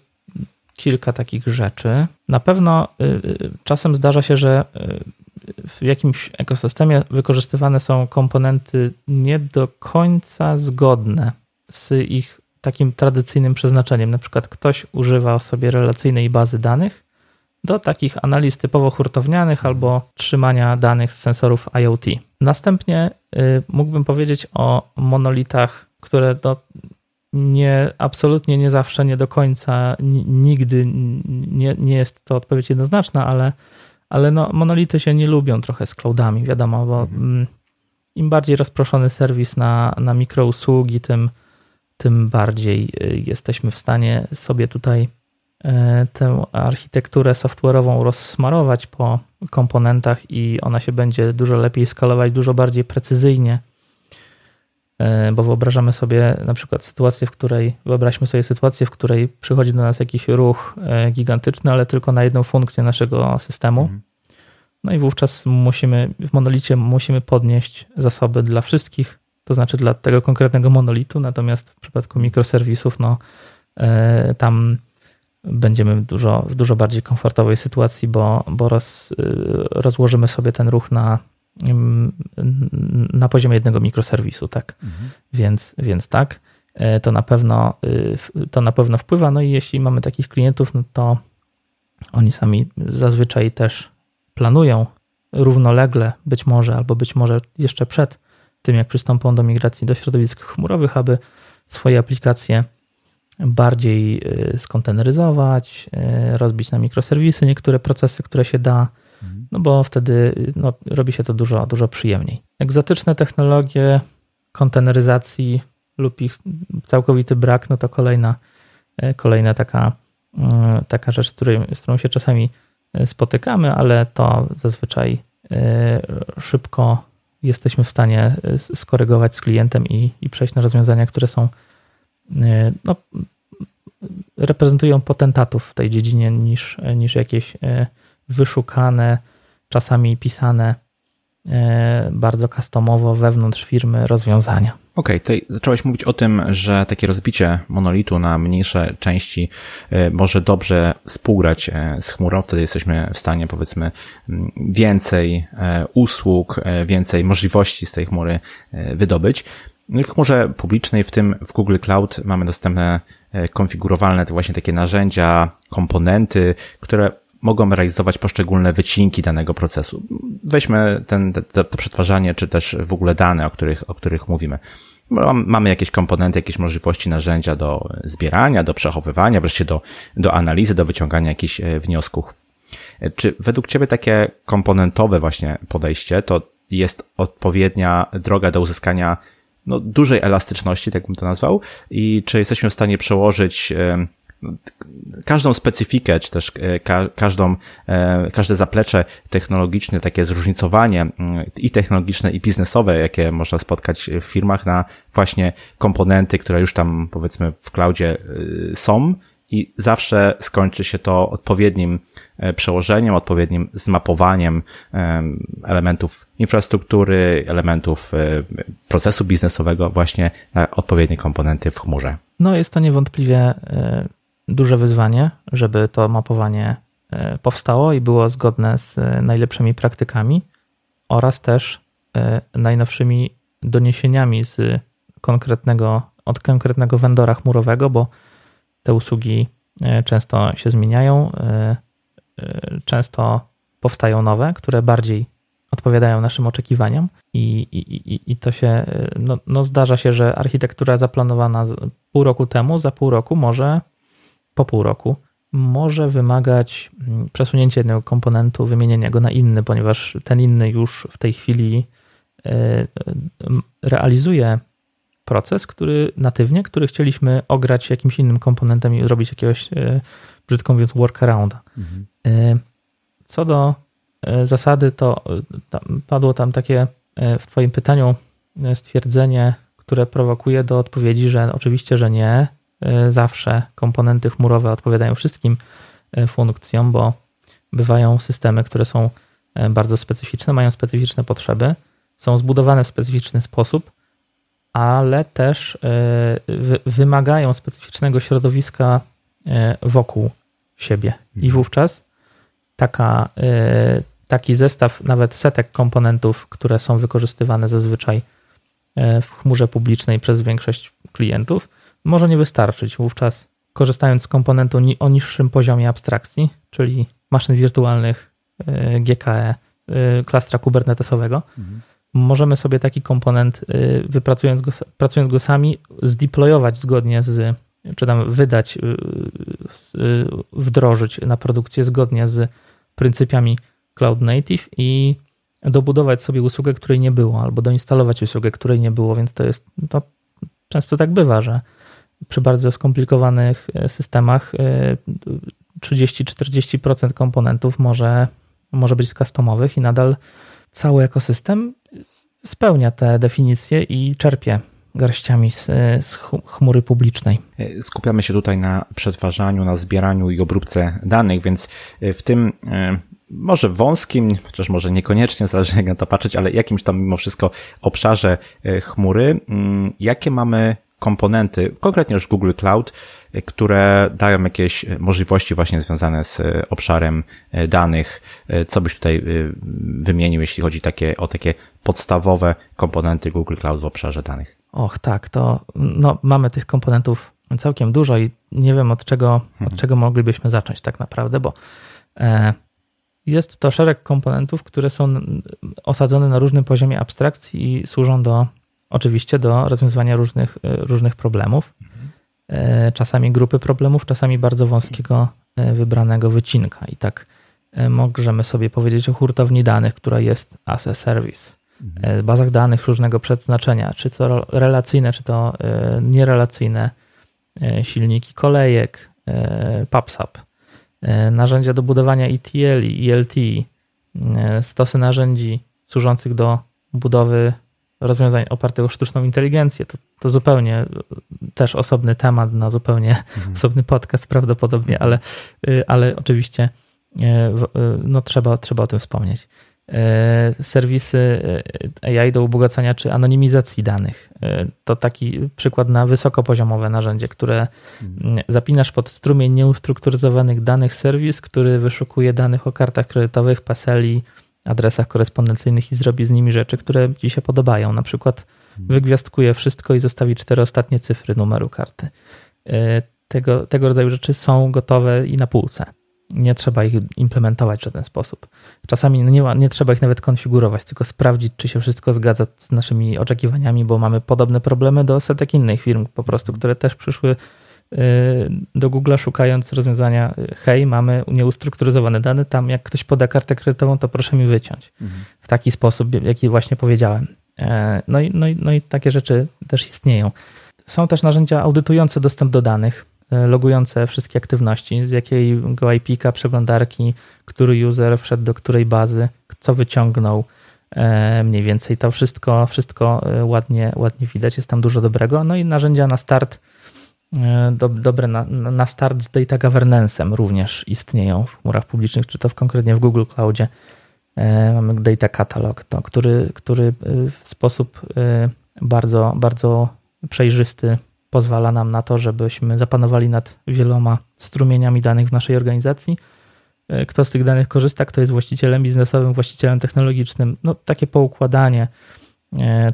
kilka takich rzeczy. Na pewno czasem zdarza się, że w jakimś ekosystemie wykorzystywane są komponenty nie do końca zgodne z ich takim tradycyjnym przeznaczeniem. Na przykład ktoś używa sobie relacyjnej bazy danych do takich analiz typowo hurtownianych albo trzymania danych z sensorów IoT. Następnie mógłbym powiedzieć o monolitach, które do nie, absolutnie nie zawsze, nie do końca, nigdy nie, nie jest to odpowiedź jednoznaczna, ale, ale no, monolity się nie lubią trochę z cloudami, wiadomo, bo mhm. Mm, im bardziej rozproszony serwis na, na mikrousługi, tym, tym bardziej y, jesteśmy w stanie sobie tutaj y, tę architekturę software'ową rozsmarować po komponentach i ona się będzie dużo lepiej skalować, dużo bardziej precyzyjnie E, bo wyobrażamy sobie na przykład sytuację, w której, wyobraźmy sobie sytuację, w której przychodzi do nas jakiś ruch e, gigantyczny, ale tylko na jedną funkcję naszego systemu. Mhm. No i wówczas musimy, w monolicie musimy podnieść zasoby dla wszystkich, to znaczy dla tego konkretnego monolitu, natomiast w przypadku mikroserwisów, no e, tam będziemy dużo, w dużo bardziej komfortowej sytuacji, bo, bo roz, rozłożymy sobie ten ruch na na poziomie jednego mikroserwisu, tak. Mhm. Więc, więc tak, e, to na pewno y, to na pewno wpływa. No i jeśli mamy takich klientów, no to oni sami zazwyczaj też planują równolegle, być może, albo być może jeszcze przed tym, jak przystąpą do migracji do środowisk chmurowych, aby swoje aplikacje bardziej y, skonteneryzować, y, rozbić na mikroserwisy, niektóre procesy, które się da, no bo wtedy no, robi się to dużo, dużo przyjemniej. Egzotyczne technologie konteneryzacji lub ich całkowity brak, no to kolejna, e, kolejna taka taka rzecz, z którą się czasami spotykamy, ale to zazwyczaj szybko jesteśmy w stanie skorygować z klientem i, i przejść na rozwiązania, które są no, reprezentują potentatów w tej dziedzinie niż, niż jakieś wyszukane, czasami pisane e, bardzo customowo wewnątrz firmy rozwiązania. Okej, okay, tutaj zacząłeś mówić o tym, że takie rozbicie monolitu na mniejsze części e, może dobrze współgrać e, z chmurą. Wtedy jesteśmy w stanie, powiedzmy, więcej usług, więcej możliwości z tej chmury wydobyć. No i w chmurze publicznej, w tym w Google Cloud, mamy dostępne konfigurowalne właśnie takie narzędzia, komponenty, które mogą realizować poszczególne wycinki danego procesu. Weźmy ten, to, to przetwarzanie, czy też w ogóle dane, o których, o których mówimy. Mamy jakieś komponenty, jakieś możliwości, narzędzia do zbierania, do przechowywania, wreszcie do, do analizy, do wyciągania jakichś e, wniosków. E, czy według Ciebie takie komponentowe właśnie podejście to jest odpowiednia droga do uzyskania no, dużej elastyczności, tak bym to nazwał, i czy jesteśmy w stanie przełożyć każdą specyfikę, czy też e, ka każdą, e, każde zaplecze technologiczne, takie zróżnicowanie mm, i technologiczne, i biznesowe, jakie można spotkać w firmach na właśnie komponenty, które już tam powiedzmy w cloudzie e, są i zawsze skończy się to odpowiednim przełożeniem, odpowiednim zmapowaniem elementów infrastruktury, elementów procesu biznesowego właśnie na odpowiednie komponenty w chmurze. No jest to niewątpliwie duże wyzwanie, żeby to mapowanie e, powstało i było zgodne z e, najlepszymi praktykami oraz też e, najnowszymi doniesieniami z konkretnego, od konkretnego vendora chmurowego, bo te usługi często się zmieniają, często powstają nowe, które bardziej odpowiadają naszym oczekiwaniom i, i, i to się, no, no zdarza się, że architektura zaplanowana pół roku temu, za pół roku może po pół roku może wymagać mm, przesunięcia jednego komponentu, wymienienia go na inny, ponieważ ten inny już w tej chwili e, e, realizuje proces, który natywnie, który chcieliśmy ograć jakimś innym komponentem i zrobić jakiegoś, e, brzydko mówiąc, workaround. Mhm. Co do zasady, to padło tam takie w Twoim pytaniu stwierdzenie, które prowokuje do odpowiedzi, że oczywiście, że nie, E, zawsze komponenty chmurowe odpowiadają wszystkim e, funkcjom, bo bywają systemy, które są e, bardzo specyficzne, mają specyficzne potrzeby, są zbudowane w specyficzny sposób, ale też wymagają specyficznego środowiska wokół siebie. I mhm. wówczas taka, taki zestaw nawet setek komponentów, które są wykorzystywane zazwyczaj w chmurze publicznej przez większość klientów, może nie wystarczyć. Wówczas korzystając z komponentu o niższym poziomie abstrakcji, czyli maszyn wirtualnych e, GKE, e, klastra kubernetesowego, mhm. Możemy sobie taki komponent, e, wypracując go, pracując go sami, zdeployować zgodnie z, czy tam wydać, wdrożyć na produkcję zgodnie z pryncypiami Cloud Native i dobudować sobie usługę, której nie było, albo doinstalować usługę, której nie było, więc to jest, to często tak bywa, że przy bardzo skomplikowanych e, systemach 30-40% e, komponentów może, może być customowych i nadal cały ekosystem spełnia te definicje i czerpie garściami z, z, chmury publicznej. E, skupiamy się tutaj na przetwarzaniu, na zbieraniu i obróbce danych, więc w tym może wąskim, chociaż może niekoniecznie, zależy jak na to patrzeć, ale jakimś tam mimo wszystko obszarze chmury, mm, jakie mamy komponenty, konkretnie już Google Cloud, które dają jakieś możliwości właśnie związane z obszarem danych. Co byś tutaj wymienił, jeśli chodzi takie, o takie podstawowe komponenty Google Cloud w obszarze danych? Och, tak, to no, mamy tych komponentów całkiem dużo i nie wiem od czego, mhm. od czego moglibyśmy zacząć tak naprawdę, bo e, jest to szereg komponentów, które są osadzone na różnym poziomie abstrakcji i służą do oczywiście do rozwiązywania różnych, e, różnych problemów. E, czasami grupy problemów, czasami bardzo wąskiego e, wybranego wycinka. I tak możemy sobie powiedzieć o hurtowni danych, która jest as a service. Mhm. Bazach danych różnego przeznaczenia, czy to relacyjne, czy to nierelacyjne, silniki kolejek, PubSub, narzędzia do budowania ETL i ELT, stosy narzędzi służących do budowy rozwiązań opartych o sztuczną inteligencję. To, to zupełnie też osobny temat na zupełnie mhm. osobny podcast prawdopodobnie, ale, ale oczywiście no, trzeba, trzeba o tym wspomnieć. E, serwisy e, AI do ubogacania czy anonimizacji danych. E, to taki przykład na wysokopoziomowe narzędzie, które mhm. zapinasz pod strumień nieustrukturyzowanych danych serwis, który wyszukuje danych o kartach kredytowych, paseli, adresach korespondencyjnych i zrobi z nimi rzeczy, które ci się podobają. Na przykład mhm. wygwiazdkuje wszystko i zostawi cztery ostatnie cyfry numeru karty. Tego, tego rodzaju rzeczy są gotowe i na półce nie trzeba ich implementować w żaden sposób. Czasami nie, ma, nie trzeba ich nawet konfigurować, tylko sprawdzić, czy się wszystko zgadza z naszymi oczekiwaniami, bo mamy podobne problemy do setek innych firm po prostu, które też przyszły do Google szukając rozwiązania y, hej, mamy nieustrukturyzowane dane, tam jak ktoś poda kartę kredytową, to proszę mi wyciąć. Mhm. W taki sposób, jaki właśnie powiedziałem. E, no i, no, i, no i takie rzeczy też istnieją. Są też narzędzia audytujące dostęp do danych. E, logujące wszystkie aktywności, z jakiego IP-ka, przeglądarki, który user wszedł do której bazy, co wyciągnął, e, mniej więcej to wszystko, wszystko ładnie, ładnie widać, jest tam dużo dobrego. No i narzędzia na start, do, dobre na, na start z data governance'em również istnieją w chmurach publicznych, czy to w, konkretnie w Google Cloudzie. Mamy data catalog, to, który, który w sposób bardzo, bardzo przejrzysty pozwala nam na to, żebyśmy zapanowali nad wieloma strumieniami danych w naszej organizacji. E, kto z tych danych korzysta, kto jest właścicielem biznesowym, właścicielem technologicznym. No, takie poukładanie. E,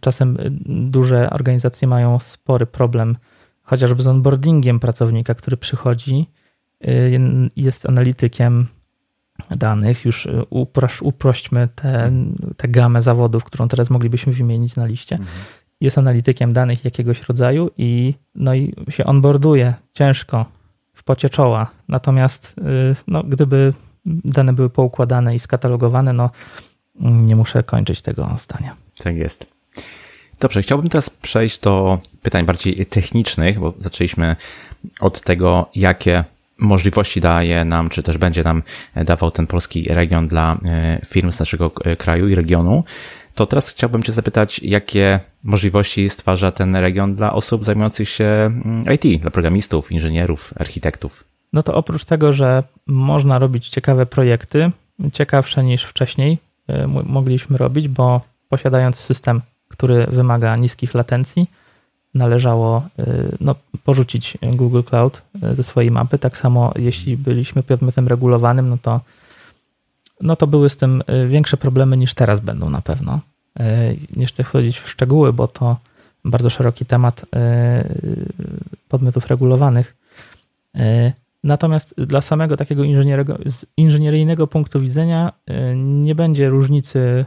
czasem e, duże organizacje mają spory problem chociażby z onboardingiem pracownika, który przychodzi, jest analitykiem danych. Już uproś, uprośćmy tę gamę zawodów, którą teraz moglibyśmy wymienić na liście. Mhm jest analitykiem danych jakiegoś rodzaju i, no i się onboarduje ciężko w pocie czoła. Natomiast y, no, gdyby dane były poukładane i skatalogowane, no nie muszę kończyć tego zdania. Tak jest. Dobrze, chciałbym teraz przejść do pytań bardziej technicznych, bo zaczęliśmy od tego, jakie możliwości daje nam, czy też będzie nam dawał ten polski region dla y, firm z naszego y, kraju i regionu. To teraz chciałbym Cię zapytać, jakie możliwości stwarza ten region dla osób zajmujących się mm, IT, dla programistów, inżynierów, architektów? No to oprócz tego, że można robić ciekawe projekty, ciekawsze niż wcześniej y, mogliśmy robić, bo posiadając system, który wymaga niskich latencji, należało y, no, porzucić Google Cloud y, ze swojej mapy. Tak samo jeśli byliśmy podmiotem regulowanym, no to no to były z tym y, większe problemy niż teraz będą na pewno. Nie chcę wchodzić w szczegóły, bo to bardzo szeroki temat podmiotów regulowanych. Natomiast dla samego takiego inżynieryjnego punktu widzenia nie będzie różnicy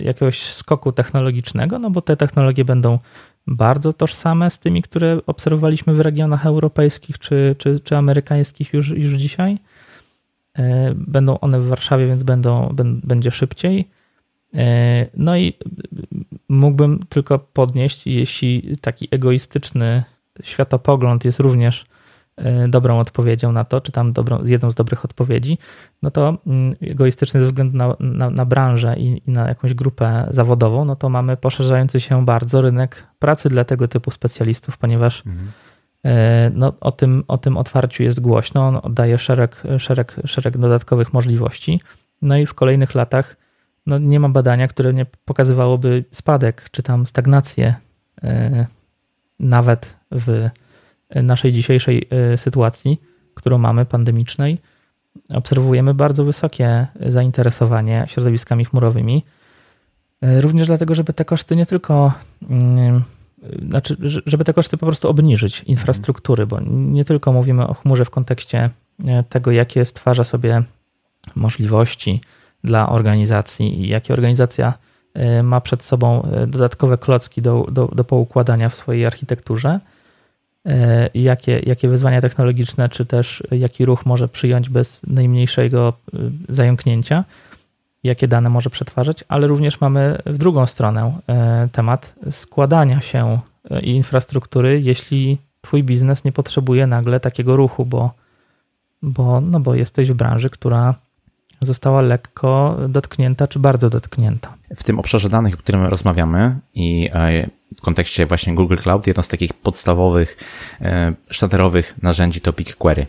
jakiegoś skoku technologicznego, no bo te technologie będą bardzo tożsame z tymi, które obserwowaliśmy w regionach europejskich czy, czy, czy amerykańskich już, już dzisiaj. E, będą one w Warszawie, więc będą, będzie szybciej. E, no i mógłbym tylko podnieść, jeśli taki egoistyczny światopogląd jest również e, dobrą odpowiedzią na to, czy tam dobrą, jedną z dobrych odpowiedzi, no to mm, egoistyczny ze względu na, na, na branżę i, i, na jakąś grupę zawodową, no to mamy poszerzający się bardzo rynek pracy dla tego typu specjalistów, ponieważ mhm E, no, o, tym, o tym otwarciu jest głośno. On oddaje szereg, szereg, szereg dodatkowych możliwości. No i w kolejnych latach no, nie ma badania, które nie pokazywałoby spadek czy tam stagnację e, nawet w naszej dzisiejszej e, sytuacji, którą mamy pandemicznej. Obserwujemy bardzo wysokie zainteresowanie środowiskami chmurowymi. Również dlatego, żeby te koszty nie tylko mm, znaczy, żeby te koszty po prostu obniżyć infrastruktury, bo nie tylko mówimy o chmurze w kontekście e, tego, jakie stwarza sobie możliwości dla organizacji i jakie organizacja e, ma przed sobą e, dodatkowe klocki do, do, do poukładania w swojej architekturze, jakie, jakie wyzwania technologiczne, czy też jaki ruch może przyjąć bez najmniejszego zająknięcia, jakie dane może przetwarzać, ale również mamy w drugą stronę e, temat składania się e, i infrastruktury, jeśli twój biznes nie potrzebuje nagle takiego ruchu, bo, bo, no bo jesteś w branży, która została lekko dotknięta czy bardzo dotknięta. W tym obszarze danych, o którym rozmawiamy i e, w kontekście właśnie Google Cloud, jedno z takich podstawowych, e, sztandarowych narzędzi to BigQuery.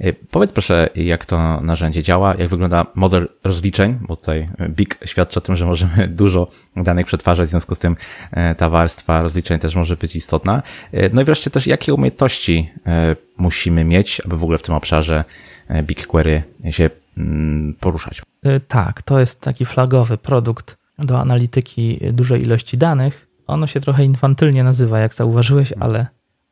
E, powiedz proszę, jak to narzędzie działa, jak wygląda model rozliczeń, bo tutaj Big świadczy o tym, że możemy dużo danych przetwarzać, w związku z tym ta warstwa rozliczeń też może być istotna. No i wreszcie też, jakie umiejętności musimy mieć, aby w ogóle w tym obszarze BigQuery się poruszać. Tak, to jest taki flagowy produkt do analityki dużej ilości danych. Ono się trochę infantylnie nazywa, jak zauważyłeś, ale,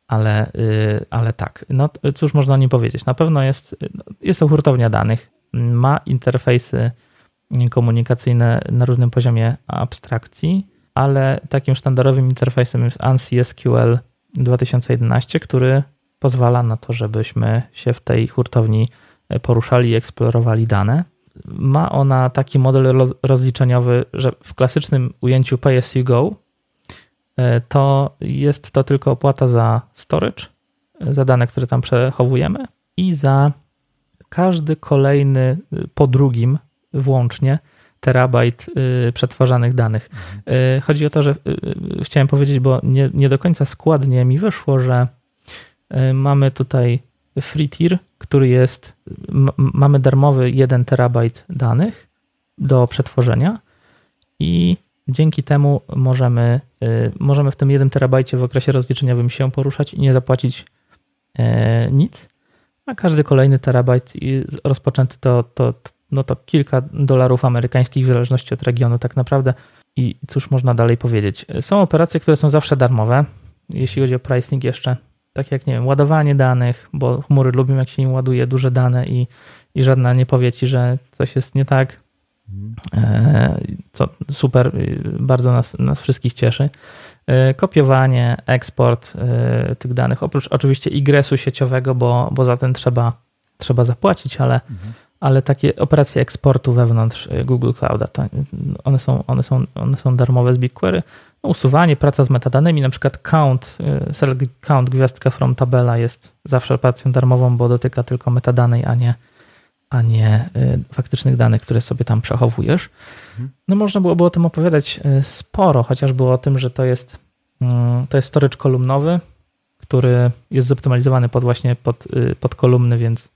ale, yy, ale tak. No cóż można o nim powiedzieć? Na pewno jest, jest to hurtownia danych. Ma interfejsy komunikacyjne na różnym poziomie abstrakcji, ale takim sztandarowym interfejsem jest ANSI SQL 2011, który pozwala na to, żebyśmy się w tej hurtowni poruszali i eksplorowali dane ma ona taki model rozliczeniowy, że w klasycznym ujęciu pay as you go e, to jest to tylko opłata za storage, za dane, które tam przechowujemy i za każdy kolejny y, po drugim włącznie terabajt y, przetwarzanych danych. Mhm. Chodzi o to, że y, chciałem powiedzieć, bo nie, nie do końca składnie mi wyszło, że mamy tutaj free tier, który jest, mamy darmowy 1 terabajt danych do przetworzenia i dzięki temu możemy, y, możemy w tym 1 terabajcie w okresie rozliczeniowym się poruszać i nie zapłacić e, nic, a każdy kolejny terabajt rozpoczęty to, to, no to kilka dolarów amerykańskich w zależności od regionu tak naprawdę. I cóż można dalej powiedzieć? Są operacje, które są zawsze darmowe. Jeśli chodzi o pricing jeszcze tak jak, nie wiem, ładowanie danych, bo chmury lubią, jak się im ładuje duże dane i, i żadna nie powie ci, że coś jest nie tak. E, co super, y, bardzo nas, nas wszystkich cieszy. E, kopiowanie, eksport e, tych danych, oprócz oczywiście igresu sieciowego, bo, bo za ten trzeba, trzeba zapłacić, ale, mhm. ale takie operacje eksportu wewnątrz Google Clouda, to one, są, one, są, one są darmowe z BigQuery usuwanie, praca z metadanymi, na przykład count, y, select count gwiazdka from tabela jest zawsze operacją darmową, bo dotyka tylko metadanej, a nie, a nie y, faktycznych danych, które sobie tam przechowujesz. Mhm. No można byłoby o tym opowiadać y, sporo, chociażby o tym, że to jest, to jest storage kolumnowy, który jest zoptymalizowany pod właśnie pod, pod kolumny, więc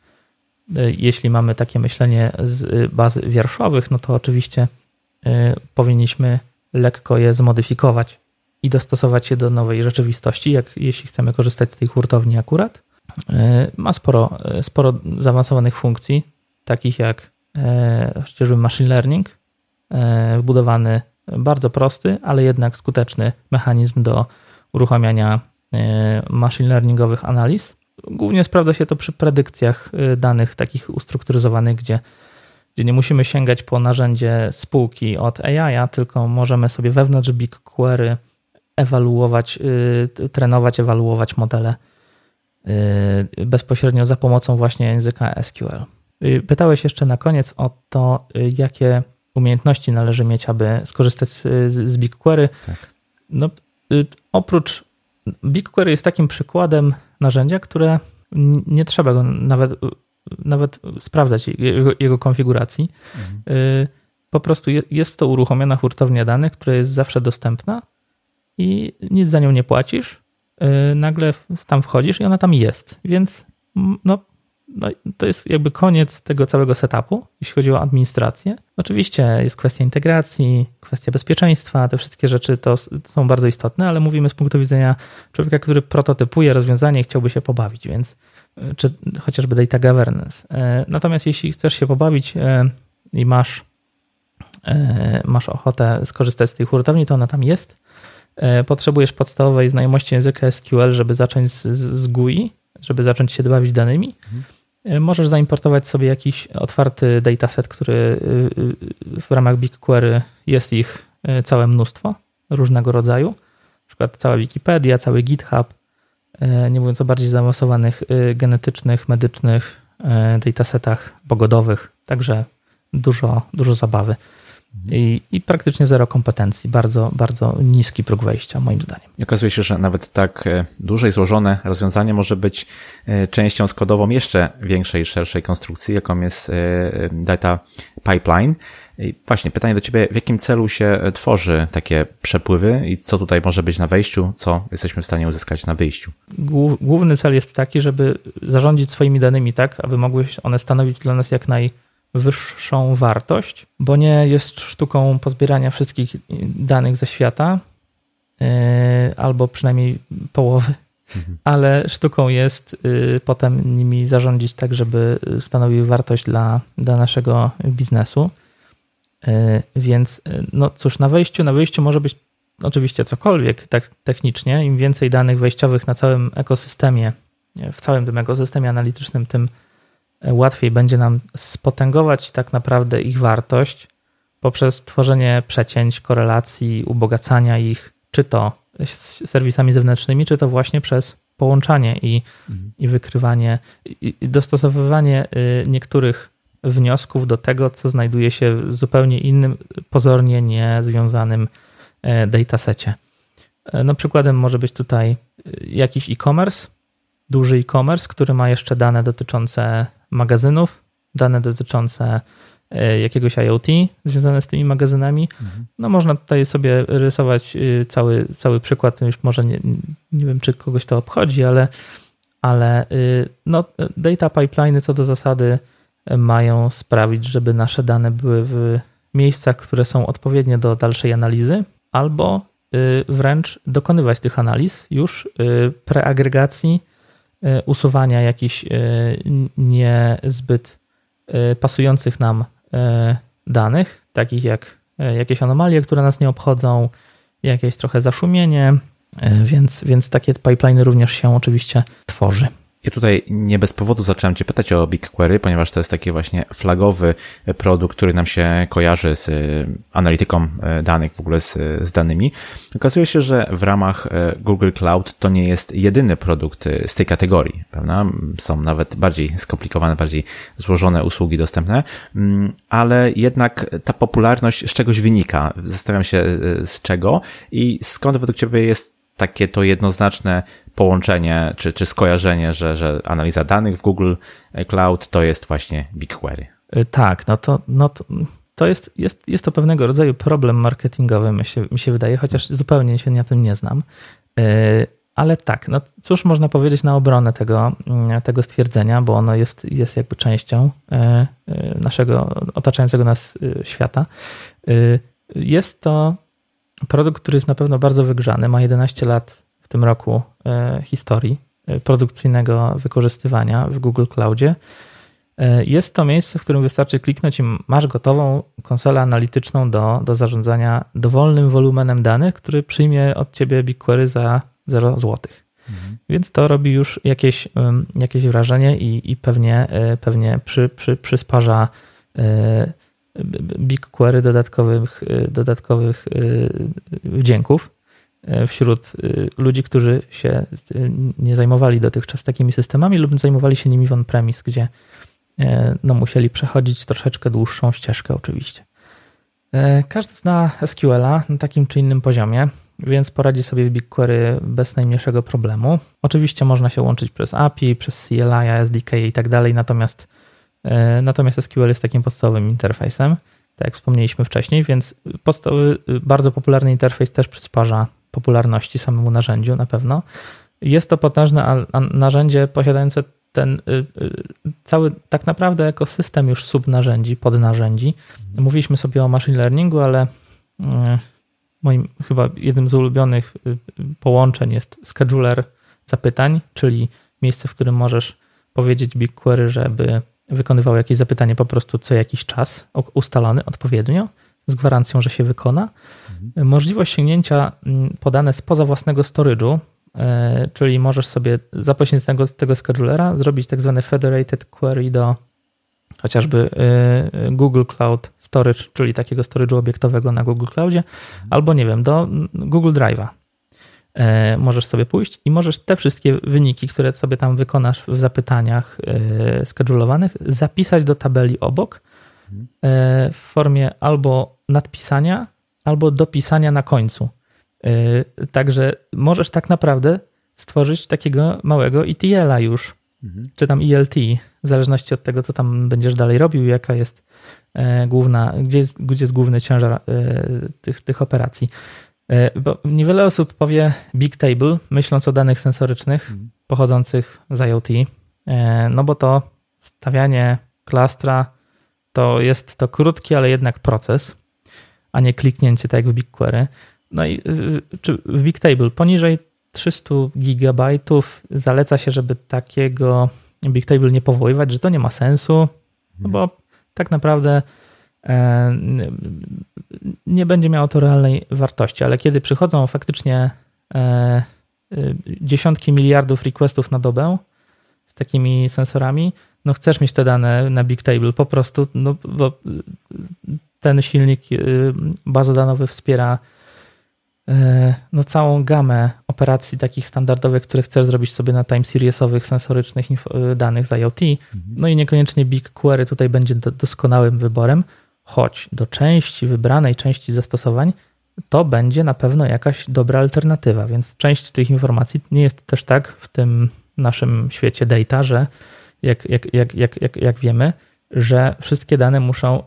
jeśli mamy takie myślenie z baz wierszowych, no to oczywiście powinniśmy lekko je zmodyfikować i dostosować się do nowej rzeczywistości, jak jeśli chcemy korzystać z tej hurtowni akurat. E, ma sporo, e, sporo zaawansowanych funkcji, takich jak e, chociażby machine learning, wbudowany bardzo prosty, ale jednak skuteczny mechanizm do uruchamiania machine learningowych analiz. Głównie sprawdza się to przy predykcjach danych takich ustrukturyzowanych, gdzie gdzie nie musimy sięgać po narzędzie spółki od AI, tylko możemy sobie wewnątrz BigQuery ewaluować, yy, trenować, ewaluować modele yy, bezpośrednio za pomocą właśnie języka SQL. Yy, pytałeś jeszcze na koniec o to, y, jakie umiejętności należy mieć, aby skorzystać z, z BigQuery. Tak. No, y, oprócz BigQuery jest takim przykładem narzędzia, które nie trzeba go nawet nawet sprawdzać jego, jego konfiguracji. Mhm. Y, po prostu jest to uruchomiona hurtownia danych, która jest zawsze dostępna i nic za nią nie płacisz. Y, nagle tam wchodzisz i ona tam jest. Więc no, no, to jest jakby koniec tego całego setupu, jeśli chodzi o administrację. Oczywiście jest kwestia integracji, kwestia bezpieczeństwa, te wszystkie rzeczy to są bardzo istotne, ale mówimy z punktu widzenia człowieka, który prototypuje rozwiązanie i chciałby się pobawić, więc czy chociażby data governance. E, natomiast jeśli chcesz się pobawić e, i masz, e, masz ochotę skorzystać z tej hurtowni, to ona tam jest. Potrzebujesz podstawowej znajomości języka SQL, żeby zacząć z, z GUI, żeby zacząć się bawić danymi. Mhm. Możesz zaimportować sobie jakiś otwarty dataset, który w ramach BigQuery jest ich całe mnóstwo różnego rodzaju. Na przykład cała Wikipedia, cały GitHub, nie mówiąc o bardziej zaawansowanych genetycznych, medycznych datasetach pogodowych, także dużo, dużo zabawy. I, i, praktycznie zero kompetencji. Bardzo, bardzo niski próg wejścia, moim zdaniem. I okazuje się, że nawet tak e, duże i złożone rozwiązanie może być e, częścią składową jeszcze większej, szerszej konstrukcji, jaką jest e, data pipeline. I właśnie pytanie do Ciebie, w jakim celu się tworzy takie przepływy i co tutaj może być na wejściu, co jesteśmy w stanie uzyskać na wyjściu? Główny cel jest taki, żeby zarządzić swoimi danymi tak, aby mogły one stanowić dla nas jak naj wyższą wartość, bo nie jest sztuką pozbierania wszystkich danych ze świata, e, albo przynajmniej połowy, mhm. ale sztuką jest y, potem nimi zarządzić tak, żeby stanowiły wartość dla, dla naszego biznesu. E, więc e, no cóż, na wejściu, na wyjściu może być oczywiście cokolwiek tak technicznie. Im więcej danych wejściowych na całym ekosystemie, w całym tym ekosystemie analitycznym, tym łatwiej będzie nam spotęgować tak naprawdę ich wartość poprzez tworzenie przecięć, korelacji, ubogacania ich, czy to serwisami zewnętrznymi, czy to właśnie przez połączanie i, mhm. i wykrywanie, i dostosowywanie y, niektórych wniosków do tego, co znajduje się w zupełnie innym, pozornie niezwiązanym e, datasecie. E, no, przykładem może być tutaj y, jakiś e-commerce, duży e-commerce, który ma jeszcze dane dotyczące magazynów, dane dotyczące e, jakiegoś IoT związane z tymi magazynami. Mhm. No można tutaj sobie rysować y, cały, cały przykład, już może nie, nie wiem, czy kogoś to obchodzi, ale, ale y, no, data pipeliny co do zasady mają sprawić, żeby nasze dane były w miejscach, które są odpowiednie do dalszej analizy, albo y, wręcz dokonywać tych analiz już preagregacji E, usuwania jakichś e, niezbyt e, pasujących nam danych, takich jak jakieś anomalie, które nas nie obchodzą, jakieś trochę zaszumienie, więc, więc takie pipeline również się oczywiście tworzy. Ja tutaj nie bez powodu zacząłem Cię pytać o BigQuery, ponieważ to jest taki właśnie flagowy produkt, który nam się kojarzy z y, analityką y, danych, w ogóle z, z danymi. Okazuje się, że w ramach Google Cloud to nie jest jedyny produkt z tej kategorii, prawda? Są nawet bardziej skomplikowane, bardziej złożone usługi dostępne, mm, ale jednak ta popularność z czegoś wynika. Zastanawiam się z czego i skąd według Ciebie jest takie to jednoznaczne połączenie czy, czy skojarzenie, że, że analiza danych w Google Cloud to jest właśnie BigQuery. Y, tak, no to, no to, to jest, jest, jest to pewnego rodzaju problem marketingowy, mi się, mi się wydaje, chociaż zupełnie się na tym nie znam. Y, ale tak, no cóż można powiedzieć na obronę tego, mm, tego stwierdzenia, bo ono jest, jest jakby częścią y, naszego otaczającego nas świata. Jest to produkt, który jest na pewno bardzo wygrzany, ma 11 lat w tym roku e, historii e, produkcyjnego wykorzystywania w Google Cloudzie. E, jest to miejsce, w którym wystarczy kliknąć i masz gotową konsolę analityczną do, do zarządzania dowolnym wolumenem danych, który przyjmie od ciebie BigQuery za 0 zł. Mhm. Więc to robi już jakieś, jakieś wrażenie i, i pewnie, pewnie przy, przy, przysparza BigQuery dodatkowych, dodatkowych wdzięków. E, wśród ludzi, którzy się nie zajmowali dotychczas takimi systemami lub zajmowali się nimi w on-premise, gdzie no, musieli przechodzić troszeczkę dłuższą ścieżkę oczywiście. Każdy zna SQL-a na takim czy innym poziomie, więc poradzi sobie w BigQuery bez najmniejszego problemu. Oczywiście można się łączyć przez API, przez CLI, SDK i tak dalej, natomiast, natomiast SQL jest takim podstawowym interfejsem, tak jak wspomnieliśmy wcześniej, więc podstawowy, bardzo popularny interfejs też przysparza popularności samemu narzędziu na pewno. Jest to potężne narzędzie posiadające ten y, y, cały tak naprawdę ekosystem już subnarzędzi, podnarzędzi. Mówiliśmy sobie o machine learningu, ale y, moim chyba jednym z ulubionych połączeń jest scheduler zapytań, czyli miejsce, w którym możesz powiedzieć BigQuery, żeby wykonywał jakieś zapytanie po prostu co jakiś czas, ustalony odpowiednio z gwarancją, że się wykona. Mhm. Możliwość sięgnięcia mm, podane spoza własnego storage'u, e, czyli możesz sobie za pośrednictwem tego, tego schedulera zrobić tak zwane federated query do chociażby e, Google Cloud Storage, czyli takiego storage'u obiektowego na Google Cloudzie, mhm. albo nie wiem, do Google Drive'a. E, możesz sobie pójść i możesz te wszystkie wyniki, które sobie tam wykonasz w zapytaniach schedulowanych, zapisać do tabeli obok w formie albo nadpisania, albo dopisania na końcu. Także możesz tak naprawdę stworzyć takiego małego ETL-a już, mhm. czy tam ELT, w zależności od tego, co tam będziesz dalej robił, jaka jest e, główna, gdzie jest, gdzie jest główny ciężar e, tych, tych operacji. E, bo niewiele osób powie Big Table, myśląc o danych sensorycznych mhm. pochodzących z IoT, no bo to stawianie klastra to jest to krótki, ale jednak proces, a nie kliknięcie tak jak w BigQuery. No i czy w Big Table poniżej 300 gigabajtów zaleca się, żeby takiego Bigtable nie powoływać, że to nie ma sensu, no bo tak naprawdę e, nie będzie miało to realnej wartości, ale kiedy przychodzą faktycznie e, e, dziesiątki miliardów requestów na dobę z takimi sensorami, no chcesz mieć te dane na Bigtable po prostu, no bo ten silnik bazodanowy wspiera E, no, całą gamę operacji takich standardowych, które chcesz zrobić sobie na time seriesowych, sensorycznych e, danych z IoT. Mhm. No i niekoniecznie BigQuery tutaj będzie doskonałym wyborem, choć do części wybranej części zastosowań to będzie na pewno jakaś dobra alternatywa, więc część tych informacji nie jest też tak w tym naszym świecie data, że jak, jak, jak, jak, jak, jak wiemy, że wszystkie dane muszą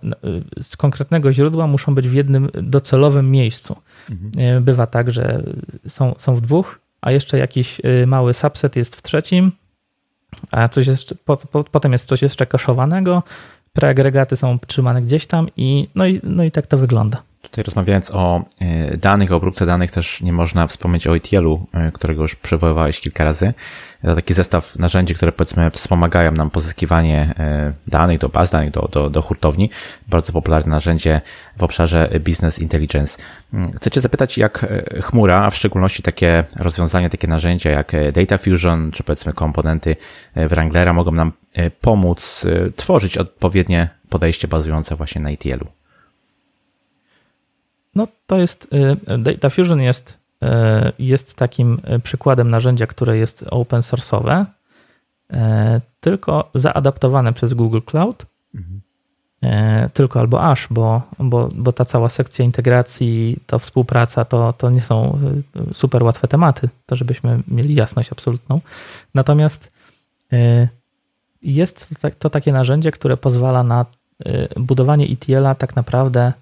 z konkretnego źródła muszą być w jednym docelowym miejscu. Mhm. E, bywa tak, że są, są w dwóch, a jeszcze jakiś e, mały subset jest w trzecim, a coś jeszcze, po, po, potem jest coś jeszcze kaszowanego, preagregaty są trzymane gdzieś tam i no, i no i tak to wygląda. Tutaj rozmawiając o e, danych, o obróbce danych, też nie można wspomnieć o ETL-u, e, którego już przywoływałeś kilka razy. To taki zestaw narzędzi, które powiedzmy wspomagają nam pozyskiwanie e, danych do baz danych, do, do, do hurtowni. Bardzo popularne narzędzie w obszarze Business Intelligence. Mm, chcę Cię zapytać, jak chmura, a w szczególności takie rozwiązania, takie narzędzia jak Data Fusion, czy powiedzmy komponenty Wranglera mogą nam pomóc tworzyć odpowiednie podejście bazujące właśnie na ETL-u. No to jest, y, Data Fusion jest, jest takim przykładem narzędzia, które jest open source'owe, tylko zaadaptowane przez Google Cloud, mhm. tylko albo Ash, bo, bo, bo ta cała sekcja integracji, to współpraca, to, to nie są super łatwe tematy, to żebyśmy mieli jasność absolutną. Natomiast jest to takie narzędzie, które pozwala na budowanie ETL-a tak naprawdę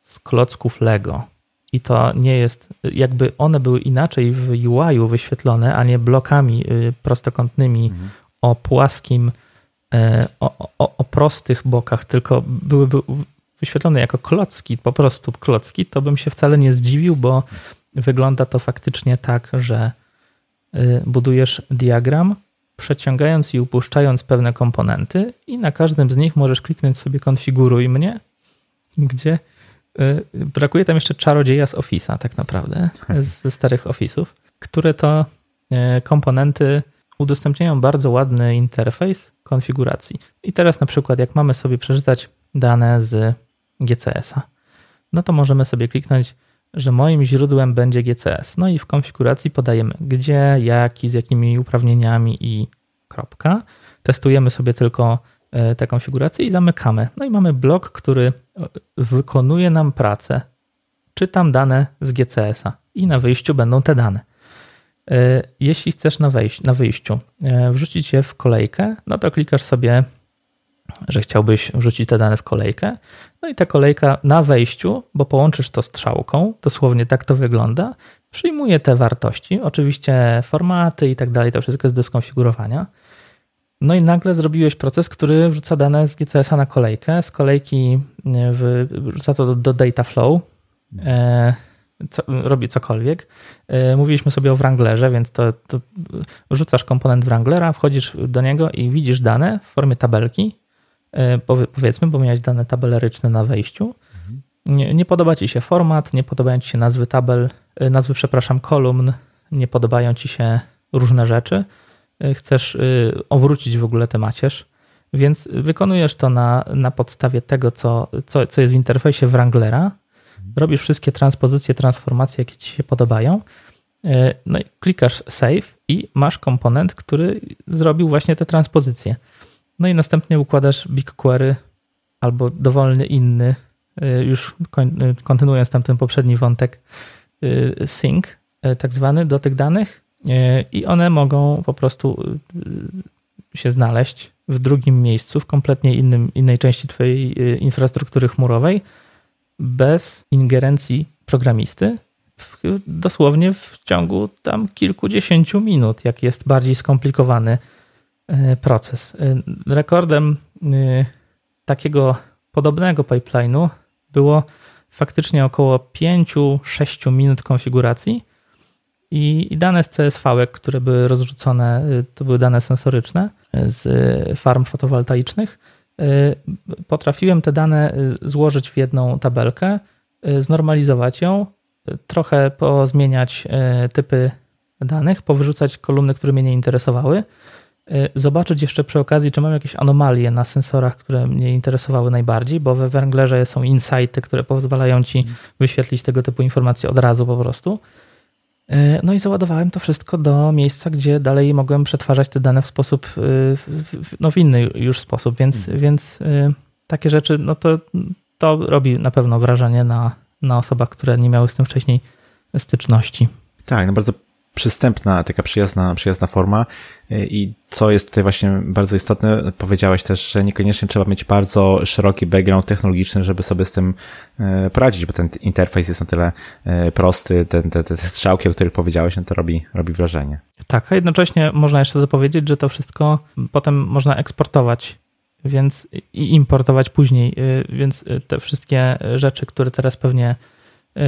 z klocków Lego. I to nie jest, jakby one były inaczej w UI-u wyświetlone, a nie blokami y, prostokątnymi mhm. o płaskim, e, o, o, o, prostych bokach, tylko byłyby wyświetlone jako klocki, po prostu klocki, to bym się wcale nie zdziwił, bo wygląda to faktycznie tak, że y, budujesz diagram, przeciągając i upuszczając pewne komponenty i na każdym z nich możesz kliknąć sobie konfiguruj mnie, gdzie Y, brakuje tam jeszcze czarodzieja z Office'a, tak naprawdę, ze starych Office'ów, które to y, komponenty udostępniają bardzo ładny interfejs konfiguracji. I teraz na przykład, jak mamy sobie przeczytać dane z GCS-a, no to możemy sobie kliknąć, że moim źródłem będzie GCS. No i w konfiguracji podajemy gdzie, jaki, z jakimi uprawnieniami i kropka. Testujemy sobie tylko E, tę konfigurację i zamykamy. No i mamy blok, który e, wykonuje nam pracę. Czytam dane z GCS-a i na wyjściu będą te dane. E, jeśli chcesz na, wejś- na wyjściu wrzucić je w kolejkę, no to klikasz sobie, że chciałbyś wrzucić te dane w kolejkę. No i ta kolejka na wejściu, bo połączysz to strzałką, dosłownie tak to wygląda, przyjmuje te wartości. Oczywiście formaty i tak dalej, to wszystko jest do skonfigurowania. No i nagle zrobiłeś proces, który wrzuca dane z GCS-a na kolejkę, z kolejki wrzuca to do, do data flow, e, co, robi cokolwiek. E, mówiliśmy sobie o Wranglerze, więc to, to wrzucasz komponent Wranglera, wchodzisz do niego i widzisz dane w formie tabelki, powiedzmy, bo miałeś dane tabelaryczne na wejściu. Nie, nie podoba ci się format, nie podobają ci się nazwy tabel, e, nazwy, przepraszam, kolumn, nie podobają ci się różne rzeczy. Y, chcesz obrócić w ogóle tę macierz, więc wykonujesz to na, na podstawie tego, co, co, co jest w interfejsie Wranglera, robisz wszystkie transpozycje, transformacje, jakie ci się podobają, no i klikasz save i masz komponent, który zrobił właśnie te transpozycje. No i następnie układasz BigQuery albo dowolny inny, już kontynuując tam ten poprzedni wątek, sync, tak zwany, do tych danych, i one mogą po prostu się znaleźć w drugim miejscu, w kompletnie innym, innej części Twojej infrastruktury chmurowej, bez ingerencji programisty, w, dosłownie w ciągu tam kilkudziesięciu minut, jak jest bardziej skomplikowany proces. E, rekordem e, takiego podobnego pipeline'u było faktycznie około 5-6 minut konfiguracji i, dane z CSV, które były rozrzucone, to były dane sensoryczne z farm fotowoltaicznych. Potrafiłem te dane złożyć w jedną tabelkę, znormalizować ją, trochę pozmieniać e, typy danych, powyrzucać kolumny, które mnie nie interesowały, e, zobaczyć jeszcze przy okazji, czy mam jakieś anomalie na sensorach, które mnie interesowały najbardziej, bo we Wranglerze są insighty, które pozwalają ci mhm. wyświetlić tego typu informacje od razu po prostu. E, no i załadowałem to wszystko do miejsca, gdzie dalej mogłem przetwarzać te dane w sposób, no w inny już sposób, więc, mhm. więc takie rzeczy, no to, to robi na pewno wrażenie na, na osobach, które nie miały z tym wcześniej styczności. Tak, no bardzo przystępna, taka przyjazna, przyjazna forma i co jest tutaj właśnie bardzo istotne, powiedziałeś też, że niekoniecznie trzeba mieć bardzo szeroki background technologiczny, żeby sobie z tym e, poradzić, bo ten interfejs jest na tyle e, prosty, te, te, te strzałki, o których powiedziałeś, no to robi, robi wrażenie. Tak, a jednocześnie można jeszcze dopowiedzieć, że to wszystko potem można eksportować więc i importować później. Więc te wszystkie rzeczy, które teraz pewnie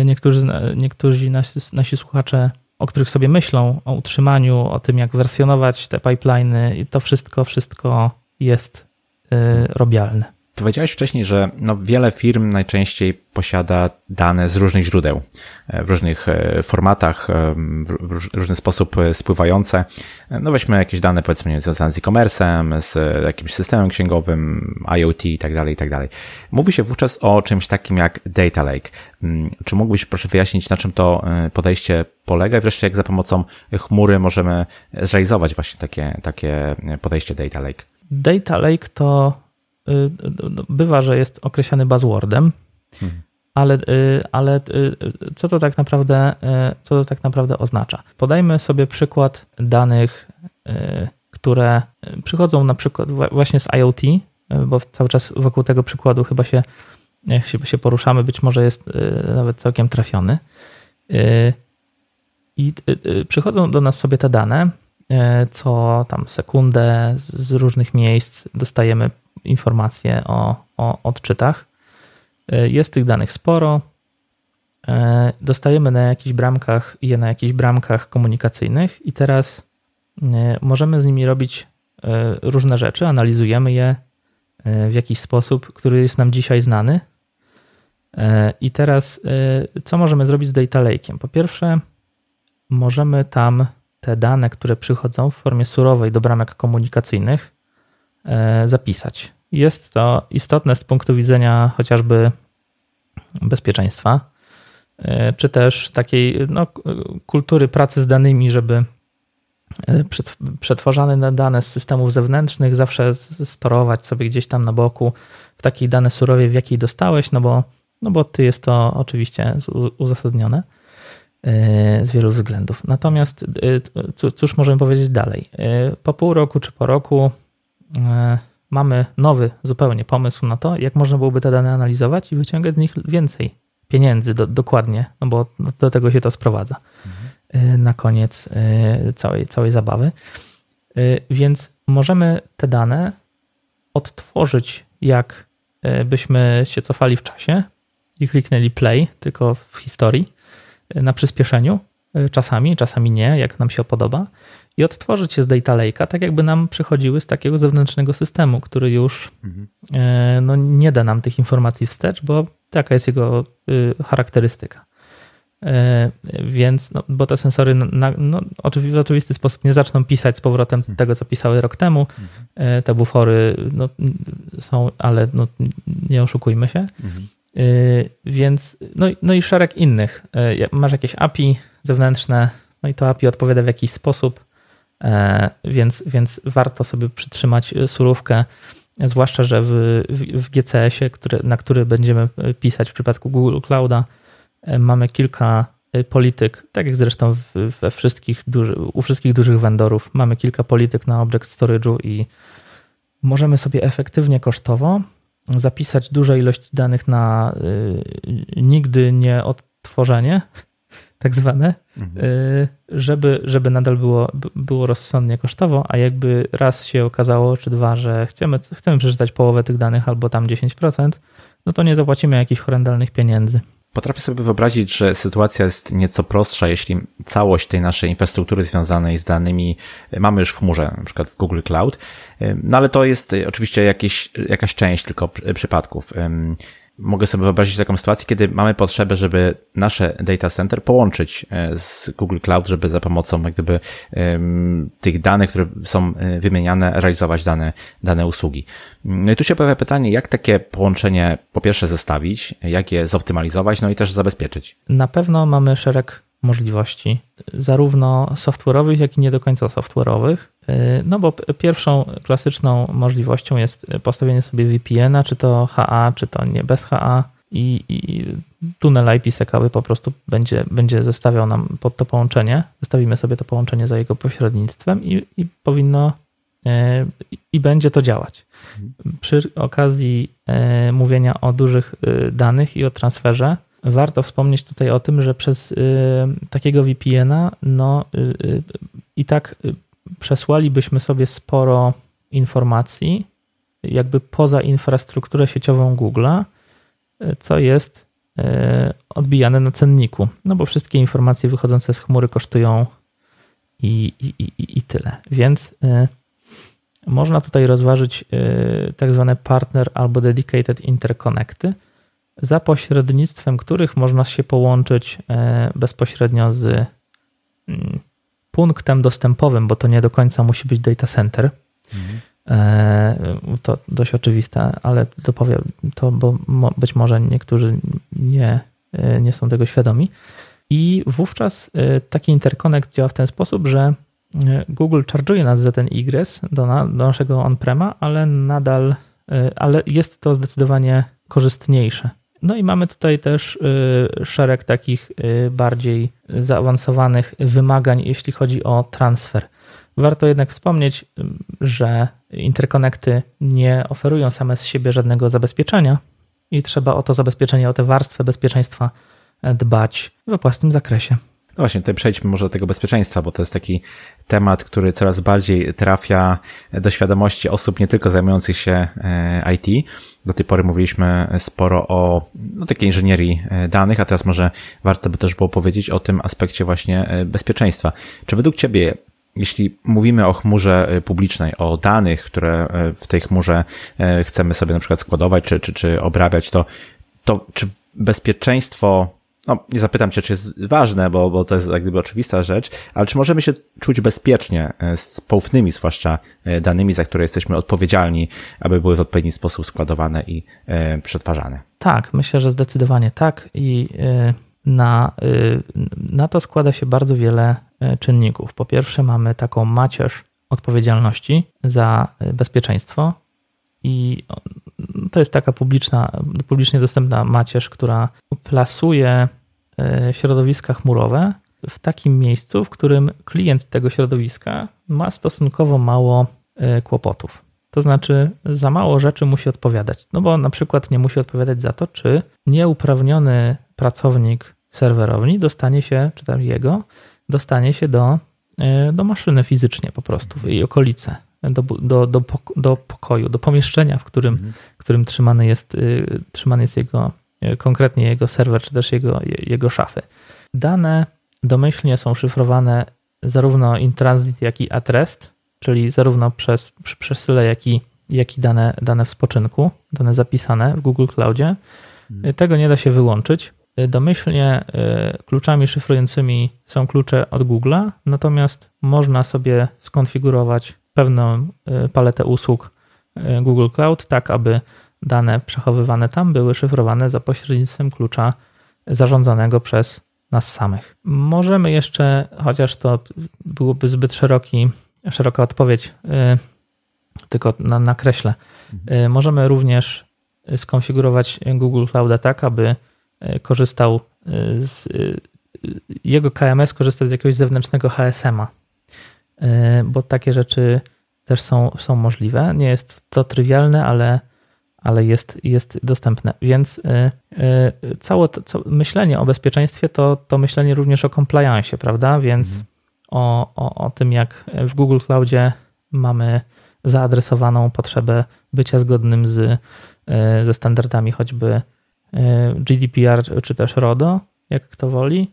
niektórzy, niektórzy nasi, nasi słuchacze, o których sobie myślą, o utrzymaniu, o tym, jak wersjonować te pipeliny, i to wszystko, wszystko jest robialne. Powiedziałeś wcześniej, że no wiele firm najczęściej posiada dane z różnych źródeł, e, w różnych e, formatach, e, w różny sposób spływające. No weźmy jakieś dane powiedzmy związane z e-commerce'em, z jakimś systemem księgowym, IoT i tak dalej, i tak dalej. Mówi się wówczas o czymś takim jak data lake. Mm, czy mógłbyś proszę wyjaśnić, na czym to podejście polega i wreszcie jak za pomocą chmury możemy zrealizować właśnie takie, takie podejście data lake? Data lake to bywa, że jest określany buzzwordem, hmm. ale, y, ale y, co to tak naprawdę, co to tak naprawdę oznacza? Podajmy sobie przykład danych, które przychodzą na przykład właśnie z IoT, bo cały czas wokół tego przykładu chyba się, się, się poruszamy, być może jest nawet całkiem trafiony. I przychodzą do nas sobie te dane, co tam sekundę z różnych miejsc dostajemy informacje o, o odczytach. E, jest tych danych sporo. E, dostajemy na jakichś bramkach je na jakichś bramkach komunikacyjnych i teraz e, możemy z nimi robić różne rzeczy, analizujemy je w jakiś sposób, który jest nam dzisiaj znany. I teraz co możemy zrobić z data lake'iem? Po pierwsze, możemy tam te dane, które przychodzą w formie surowej do bramek komunikacyjnych, zapisać. Jest to istotne z punktu widzenia chociażby bezpieczeństwa, e, czy też takiej no, kultury pracy z danymi, żeby e, przetwarzane dane z systemów zewnętrznych zawsze storować sobie gdzieś tam na boku w takiej dane surowej, w jakiej dostałeś, no bo, no bo ty jest to oczywiście uzasadnione z wielu względów. Natomiast cóż możemy powiedzieć dalej? Po pół roku czy po roku E, mamy nowy zupełnie pomysł na to, jak można byłoby te dane analizować i wyciągać z nich więcej pieniędzy do, dokładnie, no bo do tego się to sprowadza mhm. na koniec e, całej, całej zabawy. Więc możemy te dane odtworzyć, jak byśmy się cofali w czasie i kliknęli play, tylko w historii, na przyspieszeniu, czasami, czasami nie, jak nam się podoba i odtworzyć się z data lake'a, tak jakby nam przychodziły z takiego zewnętrznego systemu, który już mhm. no, nie da nam tych informacji wstecz, bo taka jest jego y, charakterystyka. E, więc, no, bo te sensory na, no, w oczywisty sposób nie zaczną pisać z powrotem mhm. tego, co pisały rok temu. Mhm. Te bufory no, są, ale no, nie oszukujmy się. Mhm. Więc, no, no i szereg innych. Masz jakieś API zewnętrzne, no i to API odpowiada w jakiś sposób, E, więc, więc warto sobie przytrzymać surówkę zwłaszcza, że w, w, GCS-ie, który, na który będziemy pisać w przypadku Google Clouda, mamy kilka polityk, tak jak zresztą we wszystkich duży, u wszystkich dużych vendorów, mamy kilka polityk na Object Storage'u i możemy sobie efektywnie kosztowo zapisać duże ilości danych na y, nigdy nie odtworzenie, tak zwane, mhm. y, żeby, żeby nadal było, było rozsądnie kosztowo, a jakby raz się okazało, czy dwa, że chcemy, chcemy przeczytać połowę tych danych albo tam 10%, no to nie zapłacimy jakichś horrendalnych pieniędzy. Potrafię sobie wyobrazić, że sytuacja jest nieco prostsza, jeśli całość tej naszej infrastruktury związanej z danymi mamy już w chmurze, na przykład w Google Cloud, no ale to jest oczywiście jakieś, jakaś część tylko przypadków mogę sobie wyobrazić taką sytuację, kiedy mamy potrzebę, żeby nasze data center połączyć e, z Google Cloud, żeby za pomocą jak gdyby tych danych, które są e, wymieniane, realizować dane, dane usługi. No i tu się pojawia pytanie, jak takie połączenie po pierwsze zestawić, jak je zoptymalizować, no i też zabezpieczyć. Na pewno mamy szereg możliwości, zarówno software'owych, jak i nie do końca software'owych. Y, no bo pierwszą klasyczną możliwością jest postawienie sobie VPN-a, czy to HA, czy to nie bez HA i, i tunel IPsec-owy po prostu będzie, będzie zestawiał nam pod to połączenie. Zestawimy sobie to połączenie za jego pośrednictwem i, i powinno y, i będzie to działać. Przy okazji y, mówienia o dużych danych i o transferze, warto wspomnieć tutaj o tym, że przez takiego VPN-a no, i tak przesłalibyśmy sobie sporo informacji, jakby poza infrastrukturę sieciową Google'a, co jest odbijane na cenniku. No bo wszystkie informacje wychodzące z chmury kosztują i, i, i, i tyle. Więc można tutaj rozważyć tak zwane partner albo dedicated interconnecty, za pośrednictwem których można się połączyć bezpośrednio z mm, punktem dostępowym, bo to nie do końca musi być data center. Mhm. To dość oczywiste, ale to powiem to, bo być może niektórzy nie, e, nie są tego świadomi. I wówczas e, taki interconnect działa w ten sposób, że Google charge'uje nas za ten igres do, na, do naszego on-prema, ale nadal, ale jest to zdecydowanie korzystniejsze no i mamy tutaj też y, szereg takich y, bardziej zaawansowanych wymagań, jeśli chodzi o transfer. Warto jednak wspomnieć, że interkonekty nie oferują same z siebie żadnego zabezpieczenia i trzeba o to zabezpieczenie, o tę warstwę bezpieczeństwa dbać we własnym zakresie. No właśnie, tutaj przejdźmy może do tego bezpieczeństwa, bo to jest taki temat, który coraz bardziej trafia do świadomości osób nie tylko zajmujących się e, IT. Do tej pory mówiliśmy sporo o no, takiej inżynierii e, danych, a teraz może warto by też było powiedzieć o tym aspekcie właśnie e, bezpieczeństwa. Czy według Ciebie jeśli mówimy o chmurze publicznej, o danych, które w tej chmurze chcemy sobie na przykład składować czy, czy, czy obrabiać, to, to czy bezpieczeństwo no, nie zapytam cię, czy jest ważne, bo, bo to jest jak gdyby oczywista rzecz, ale czy możemy się czuć bezpiecznie e, z poufnymi, zwłaszcza e, danymi, za które jesteśmy odpowiedzialni, aby były w odpowiedni sposób składowane i e, przetwarzane? Tak, myślę, że zdecydowanie tak i na, na to składa się bardzo wiele czynników. Po pierwsze, mamy taką macierz odpowiedzialności za bezpieczeństwo i to jest taka publiczna, publicznie dostępna macierz, która plasuje e, środowiska chmurowe w takim miejscu, w którym klient tego środowiska ma stosunkowo mało e, kłopotów. To znaczy, za mało rzeczy musi odpowiadać. No bo na przykład nie musi odpowiadać za to, czy nieuprawniony pracownik serwerowni dostanie się, czy tam jego, dostanie się do, e, do maszyny fizycznie po prostu w jej okolice do, do, do, do pokoju, do pomieszczenia, w którym, mhm. którym trzymany jest, y, trzymany jest jego, y, konkretnie jego serwer, czy też jego, jego szafy. Dane domyślnie są szyfrowane zarówno in transit, jak i at rest, czyli zarówno przez, przy przesyle, jak i, jak i dane, dane w spoczynku, dane zapisane w Google Cloudzie. Mhm. Tego nie da się wyłączyć. Domyślnie y, kluczami szyfrującymi są klucze od Google'a, natomiast można sobie skonfigurować pewną y, paletę usług y, Google Cloud, tak aby dane przechowywane tam były szyfrowane za pośrednictwem klucza zarządzanego przez nas samych. Możemy jeszcze, chociaż to byłoby zbyt szeroki, szeroka odpowiedź, y, tylko na, nakreślę. Mhm. Możemy również skonfigurować Google Cloud tak, aby korzystał z jego KMS korzystać z jakiegoś zewnętrznego HSM-a, bo takie rzeczy też są, są możliwe. Nie jest to trywialne, ale, ale jest, jest dostępne. Więc całe to, myślenie o bezpieczeństwie to, to myślenie również o compliance, prawda? Więc mhm. o, o, o tym, jak w Google Cloudzie mamy zaadresowaną potrzebę bycia zgodnym z, e, ze standardami choćby e, GDPR czy też RODO, jak kto woli,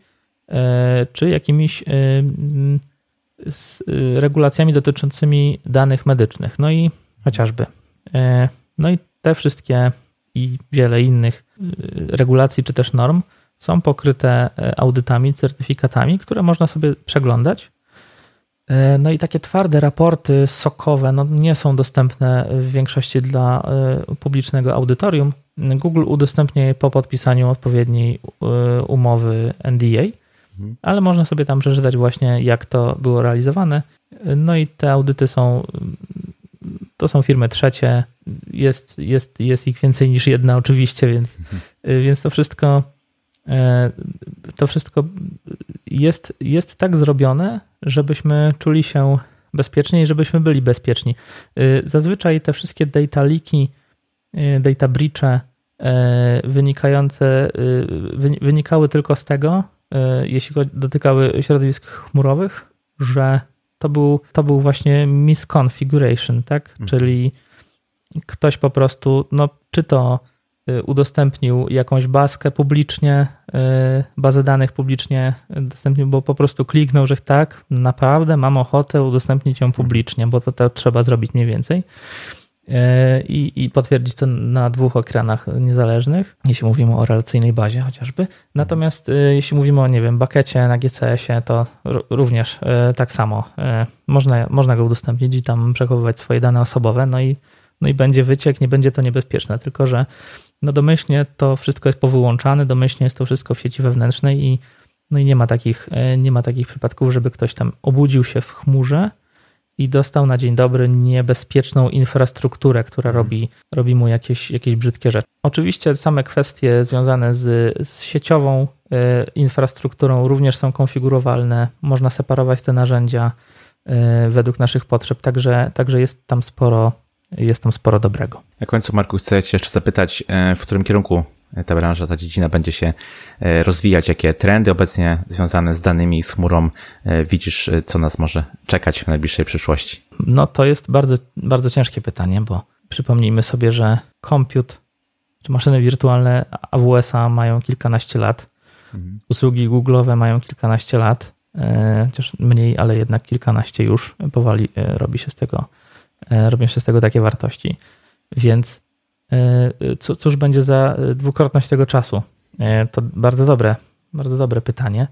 e, czy jakimiś regulacjami dotyczącymi danych medycznych. No i chociażby. No i te wszystkie i wiele innych regulacji czy też norm są pokryte audytami, certyfikatami, które można sobie przeglądać no i takie twarde raporty sokowe no nie są dostępne w większości dla publicznego audytorium. Google udostępnia je po podpisaniu odpowiedniej umowy NDA, mhm. ale można sobie tam przeczytać właśnie, jak to było realizowane. No i te audyty są, to są firmy trzecie, jest, jest, jest ich więcej niż jedna oczywiście, więc, mhm. więc to wszystko to wszystko jest, jest tak zrobione, żebyśmy czuli się bezpieczniej, żebyśmy byli bezpieczni. Y, zazwyczaj te wszystkie data leaki, y, data breache y, wynikające, wynikały tylko z tego, jeśli dotykały środowisk chmurowych, że to był, to był właśnie misconfiguration, tak? Mhm. Czyli ktoś po prostu, no, czy to Y, udostępnił jakąś baskę publicznie, y, bazę danych publicznie udostępnił, bo po prostu kliknął, że tak, naprawdę mam ochotę udostępnić ją publicznie, bo to, to trzeba zrobić mniej więcej. Y, I, I, potwierdzić to na dwóch ekranach niezależnych, jeśli mówimy o relacyjnej bazie chociażby. Natomiast jeśli mówimy o, nie wiem, bakecie na GCS-ie, to również tak samo. Można, można go udostępnić i tam przechowywać swoje dane osobowe, no i, no i będzie wyciek, nie będzie to niebezpieczne, tylko że no domyślnie to wszystko jest powyłączane, domyślnie jest to wszystko w sieci wewnętrznej i, no i nie, ma takich, e, nie ma takich przypadków, żeby ktoś tam obudził się w chmurze i dostał na dzień dobry niebezpieczną infrastrukturę, która mhm. robi, robi mu jakieś, jakieś brzydkie rzeczy. Oczywiście same kwestie związane z, z sieciową e, infrastrukturą również są konfigurowalne. Można separować te narzędzia e, według naszych potrzeb, także, także jest tam sporo jest tam sporo dobrego. Na końcu, Marku, chcę Cię jeszcze zapytać, e, w którym kierunku ta branża, ta dziedzina będzie się e, rozwijać, jakie trendy obecnie związane z danymi, z chmurą e, widzisz, co nas może czekać w najbliższej przyszłości? No to jest bardzo, bardzo ciężkie pytanie, bo przypomnijmy sobie, że komput czy maszyny wirtualne AWS-a mają kilkanaście lat, mhm. usługi Google'owe mają kilkanaście lat, chociaż mniej, ale jednak kilkanaście już powoli robi się z tego E, robią się z tego takie wartości. Więc e, cóż będzie za dwukrotność tego czasu? E, to bardzo dobre, bardzo dobre pytanie.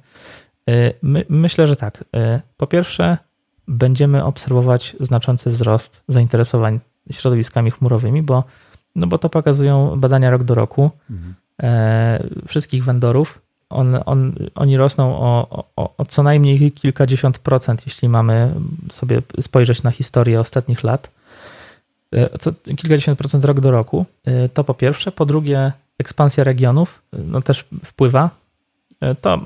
My, myślę, że tak. Po pierwsze, będziemy obserwować znaczący wzrost zainteresowań środowiskami chmurowymi, bo, no bo to pokazują badania rok do roku mhm. wszystkich vendorów. On, on, oni rosną o, o, o co najmniej kilkadziesiąt procent, jeśli mamy sobie spojrzeć na historię ostatnich lat. E, co kilkadziesiąt procent rok do roku. E, to po pierwsze. Po drugie, ekspansja regionów no też wpływa. E, to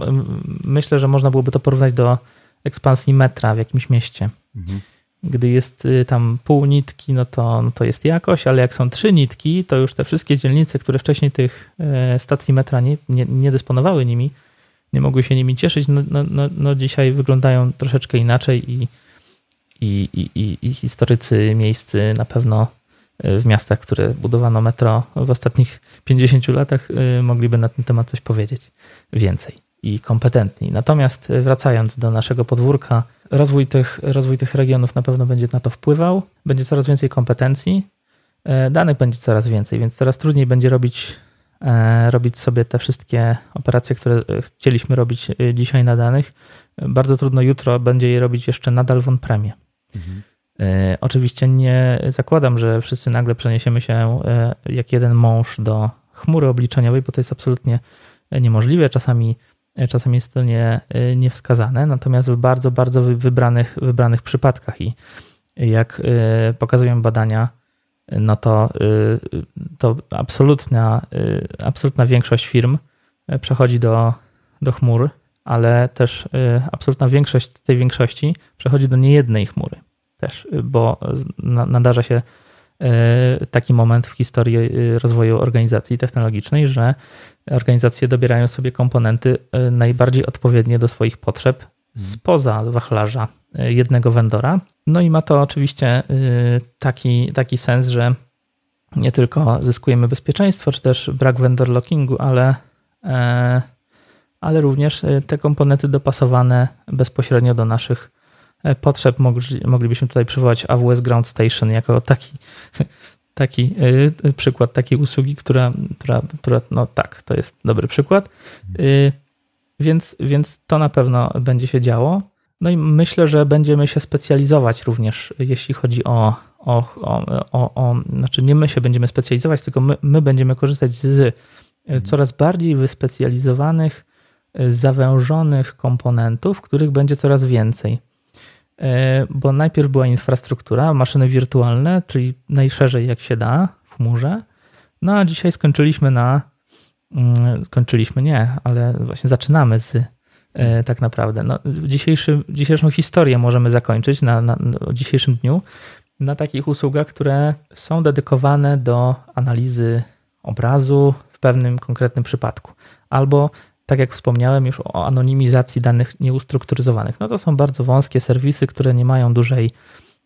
myślę, że można byłoby to porównać do ekspansji metra w jakimś mieście. Mhm. Gdy jest tam pół nitki, no to, no to jest jakoś, ale jak są trzy nitki, to już te wszystkie dzielnice, które wcześniej tych stacji metra nie, nie, nie dysponowały nimi, nie mogły się nimi cieszyć, no, no, no, no dzisiaj wyglądają troszeczkę inaczej i, i, i, i historycy miejscy na pewno e, w miastach, które budowano metro w ostatnich 50 latach, e, mogliby na ten temat coś powiedzieć więcej i kompetentni. Natomiast e, wracając do naszego podwórka, rozwój tych, rozwój tych regionów na pewno będzie na to wpływał, będzie coraz więcej kompetencji, danych będzie coraz więcej, więc coraz trudniej będzie robić, robić sobie te wszystkie operacje, które chcieliśmy robić dzisiaj na danych. Bardzo trudno jutro będzie je robić jeszcze nadal w on-premie. Mhm. Oczywiście nie zakładam, że wszyscy nagle przeniesiemy się e, jak jeden mąż do chmury obliczeniowej, bo to jest absolutnie niemożliwe. Czasami, e, czasami jest to nie, niewskazane, natomiast w bardzo, bardzo wybranych, wybranych przypadkach i jak pokazują badania, no to, to absolutna, absolutna większość firm przechodzi do, do chmur, ale też absolutna większość tej większości przechodzi do niejednej chmury też, bo nadarza się taki moment w historii rozwoju organizacji technologicznej, że organizacje dobierają sobie komponenty najbardziej odpowiednie do swoich potrzeb spoza wachlarza jednego vendora. No i ma to oczywiście taki, taki sens, że nie tylko zyskujemy bezpieczeństwo, czy też brak vendor lockingu, ale, ale również te komponenty dopasowane bezpośrednio do naszych potrzeb moglibyśmy tutaj przywołać AWS Ground Station jako taki, taki y, przykład takiej usługi, która, która, która, no tak, to jest dobry przykład. Więc, więc to na pewno będzie się działo. No i myślę, że będziemy się specjalizować również, jeśli chodzi o, o, o, o, o znaczy nie my się będziemy specjalizować, tylko my, my będziemy korzystać z coraz bardziej wyspecjalizowanych, zawężonych komponentów, których będzie coraz więcej. E, bo najpierw była infrastruktura, maszyny wirtualne, czyli najszerzej jak się da w chmurze. No a dzisiaj skończyliśmy na. Mm, skończyliśmy nie, ale właśnie zaczynamy z e, tak naprawdę. No, dzisiejszą historię możemy zakończyć na, na, na dzisiejszym dniu na takich usługach, które są dedykowane do analizy obrazu w pewnym konkretnym przypadku. Albo tak jak wspomniałem już o anonimizacji danych nieustrukturyzowanych. No to są bardzo wąskie serwisy, które nie mają dużej,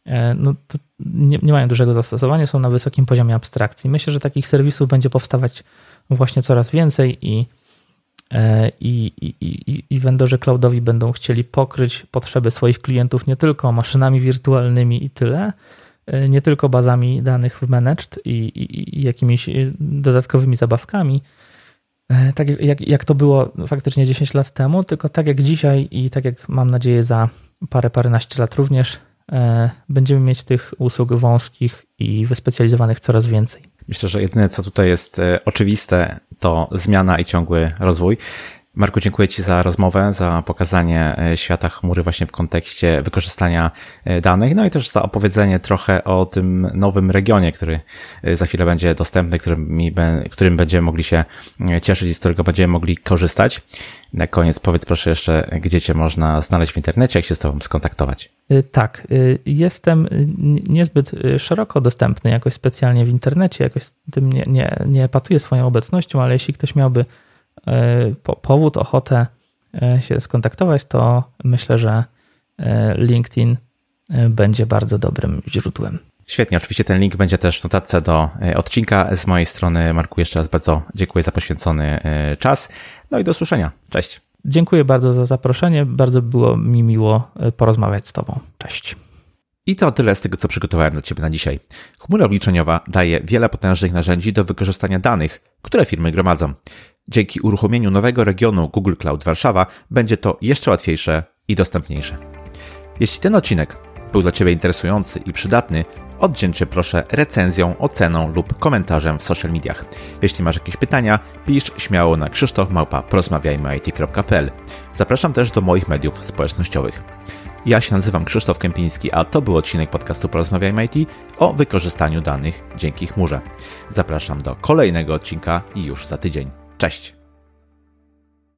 e, no nie, nie, mają dużego zastosowania, są na wysokim poziomie abstrakcji. Myślę, że takich serwisów będzie powstawać właśnie coraz więcej i, e, i, i, i, i cloudowi będą chcieli pokryć potrzeby swoich klientów nie tylko maszynami wirtualnymi i tyle, e, nie tylko bazami danych w managed i, i, i jakimiś dodatkowymi zabawkami, tak jak, jak to było faktycznie 10 lat temu, tylko tak jak dzisiaj i tak jak mam nadzieję za parę, paręnaście lat również, e, będziemy mieć tych usług wąskich i wyspecjalizowanych coraz więcej. Myślę, że jedyne, co tutaj jest e, oczywiste, to zmiana i ciągły rozwój. Marku, dziękuję Ci za rozmowę, za pokazanie e, świata chmury właśnie w kontekście wykorzystania e, danych, no i też za opowiedzenie trochę o tym nowym regionie, który e, za chwilę będzie dostępny, którym, którym będziemy mogli się cieszyć i z którego będziemy mogli korzystać. Na koniec powiedz proszę jeszcze, gdzie Cię można znaleźć w internecie, jak się z Tobą skontaktować. Tak, jestem niezbyt szeroko dostępny jakoś specjalnie w internecie, jakoś tym nie, nie, nie patuję swoją obecnością, ale jeśli ktoś miałby powód, ochotę e, się skontaktować, to myślę, że e, LinkedIn będzie bardzo dobrym źródłem. Świetnie, oczywiście ten link będzie też w notatce do odcinka. Z mojej strony, Marku, jeszcze raz bardzo dziękuję za poświęcony czas. No i do usłyszenia. Cześć. Dziękuję bardzo za zaproszenie. Bardzo było mi miło porozmawiać z Tobą. Cześć. I to tyle z tego, co przygotowałem dla Ciebie na dzisiaj. Chmura obliczeniowa daje wiele potężnych narzędzi do wykorzystania danych, które firmy gromadzą. Dzięki uruchomieniu nowego regionu Google Cloud Warszawa będzie to jeszcze łatwiejsze i dostępniejsze. Jeśli ten odcinek był dla Ciebie interesujący i przydatny, oddzięczę proszę recenzją, oceną lub komentarzem w social mediach. Jeśli masz jakieś pytania, pisz śmiało na krzysztofmałpa.porozmawiajmyit.pl Zapraszam też do moich mediów społecznościowych. Ja się nazywam Krzysztof Kępiński, a to był odcinek podcastu Porozmawiajmy IT o wykorzystaniu danych dzięki chmurze. Zapraszam do kolejnego odcinka i już za tydzień. Cześć!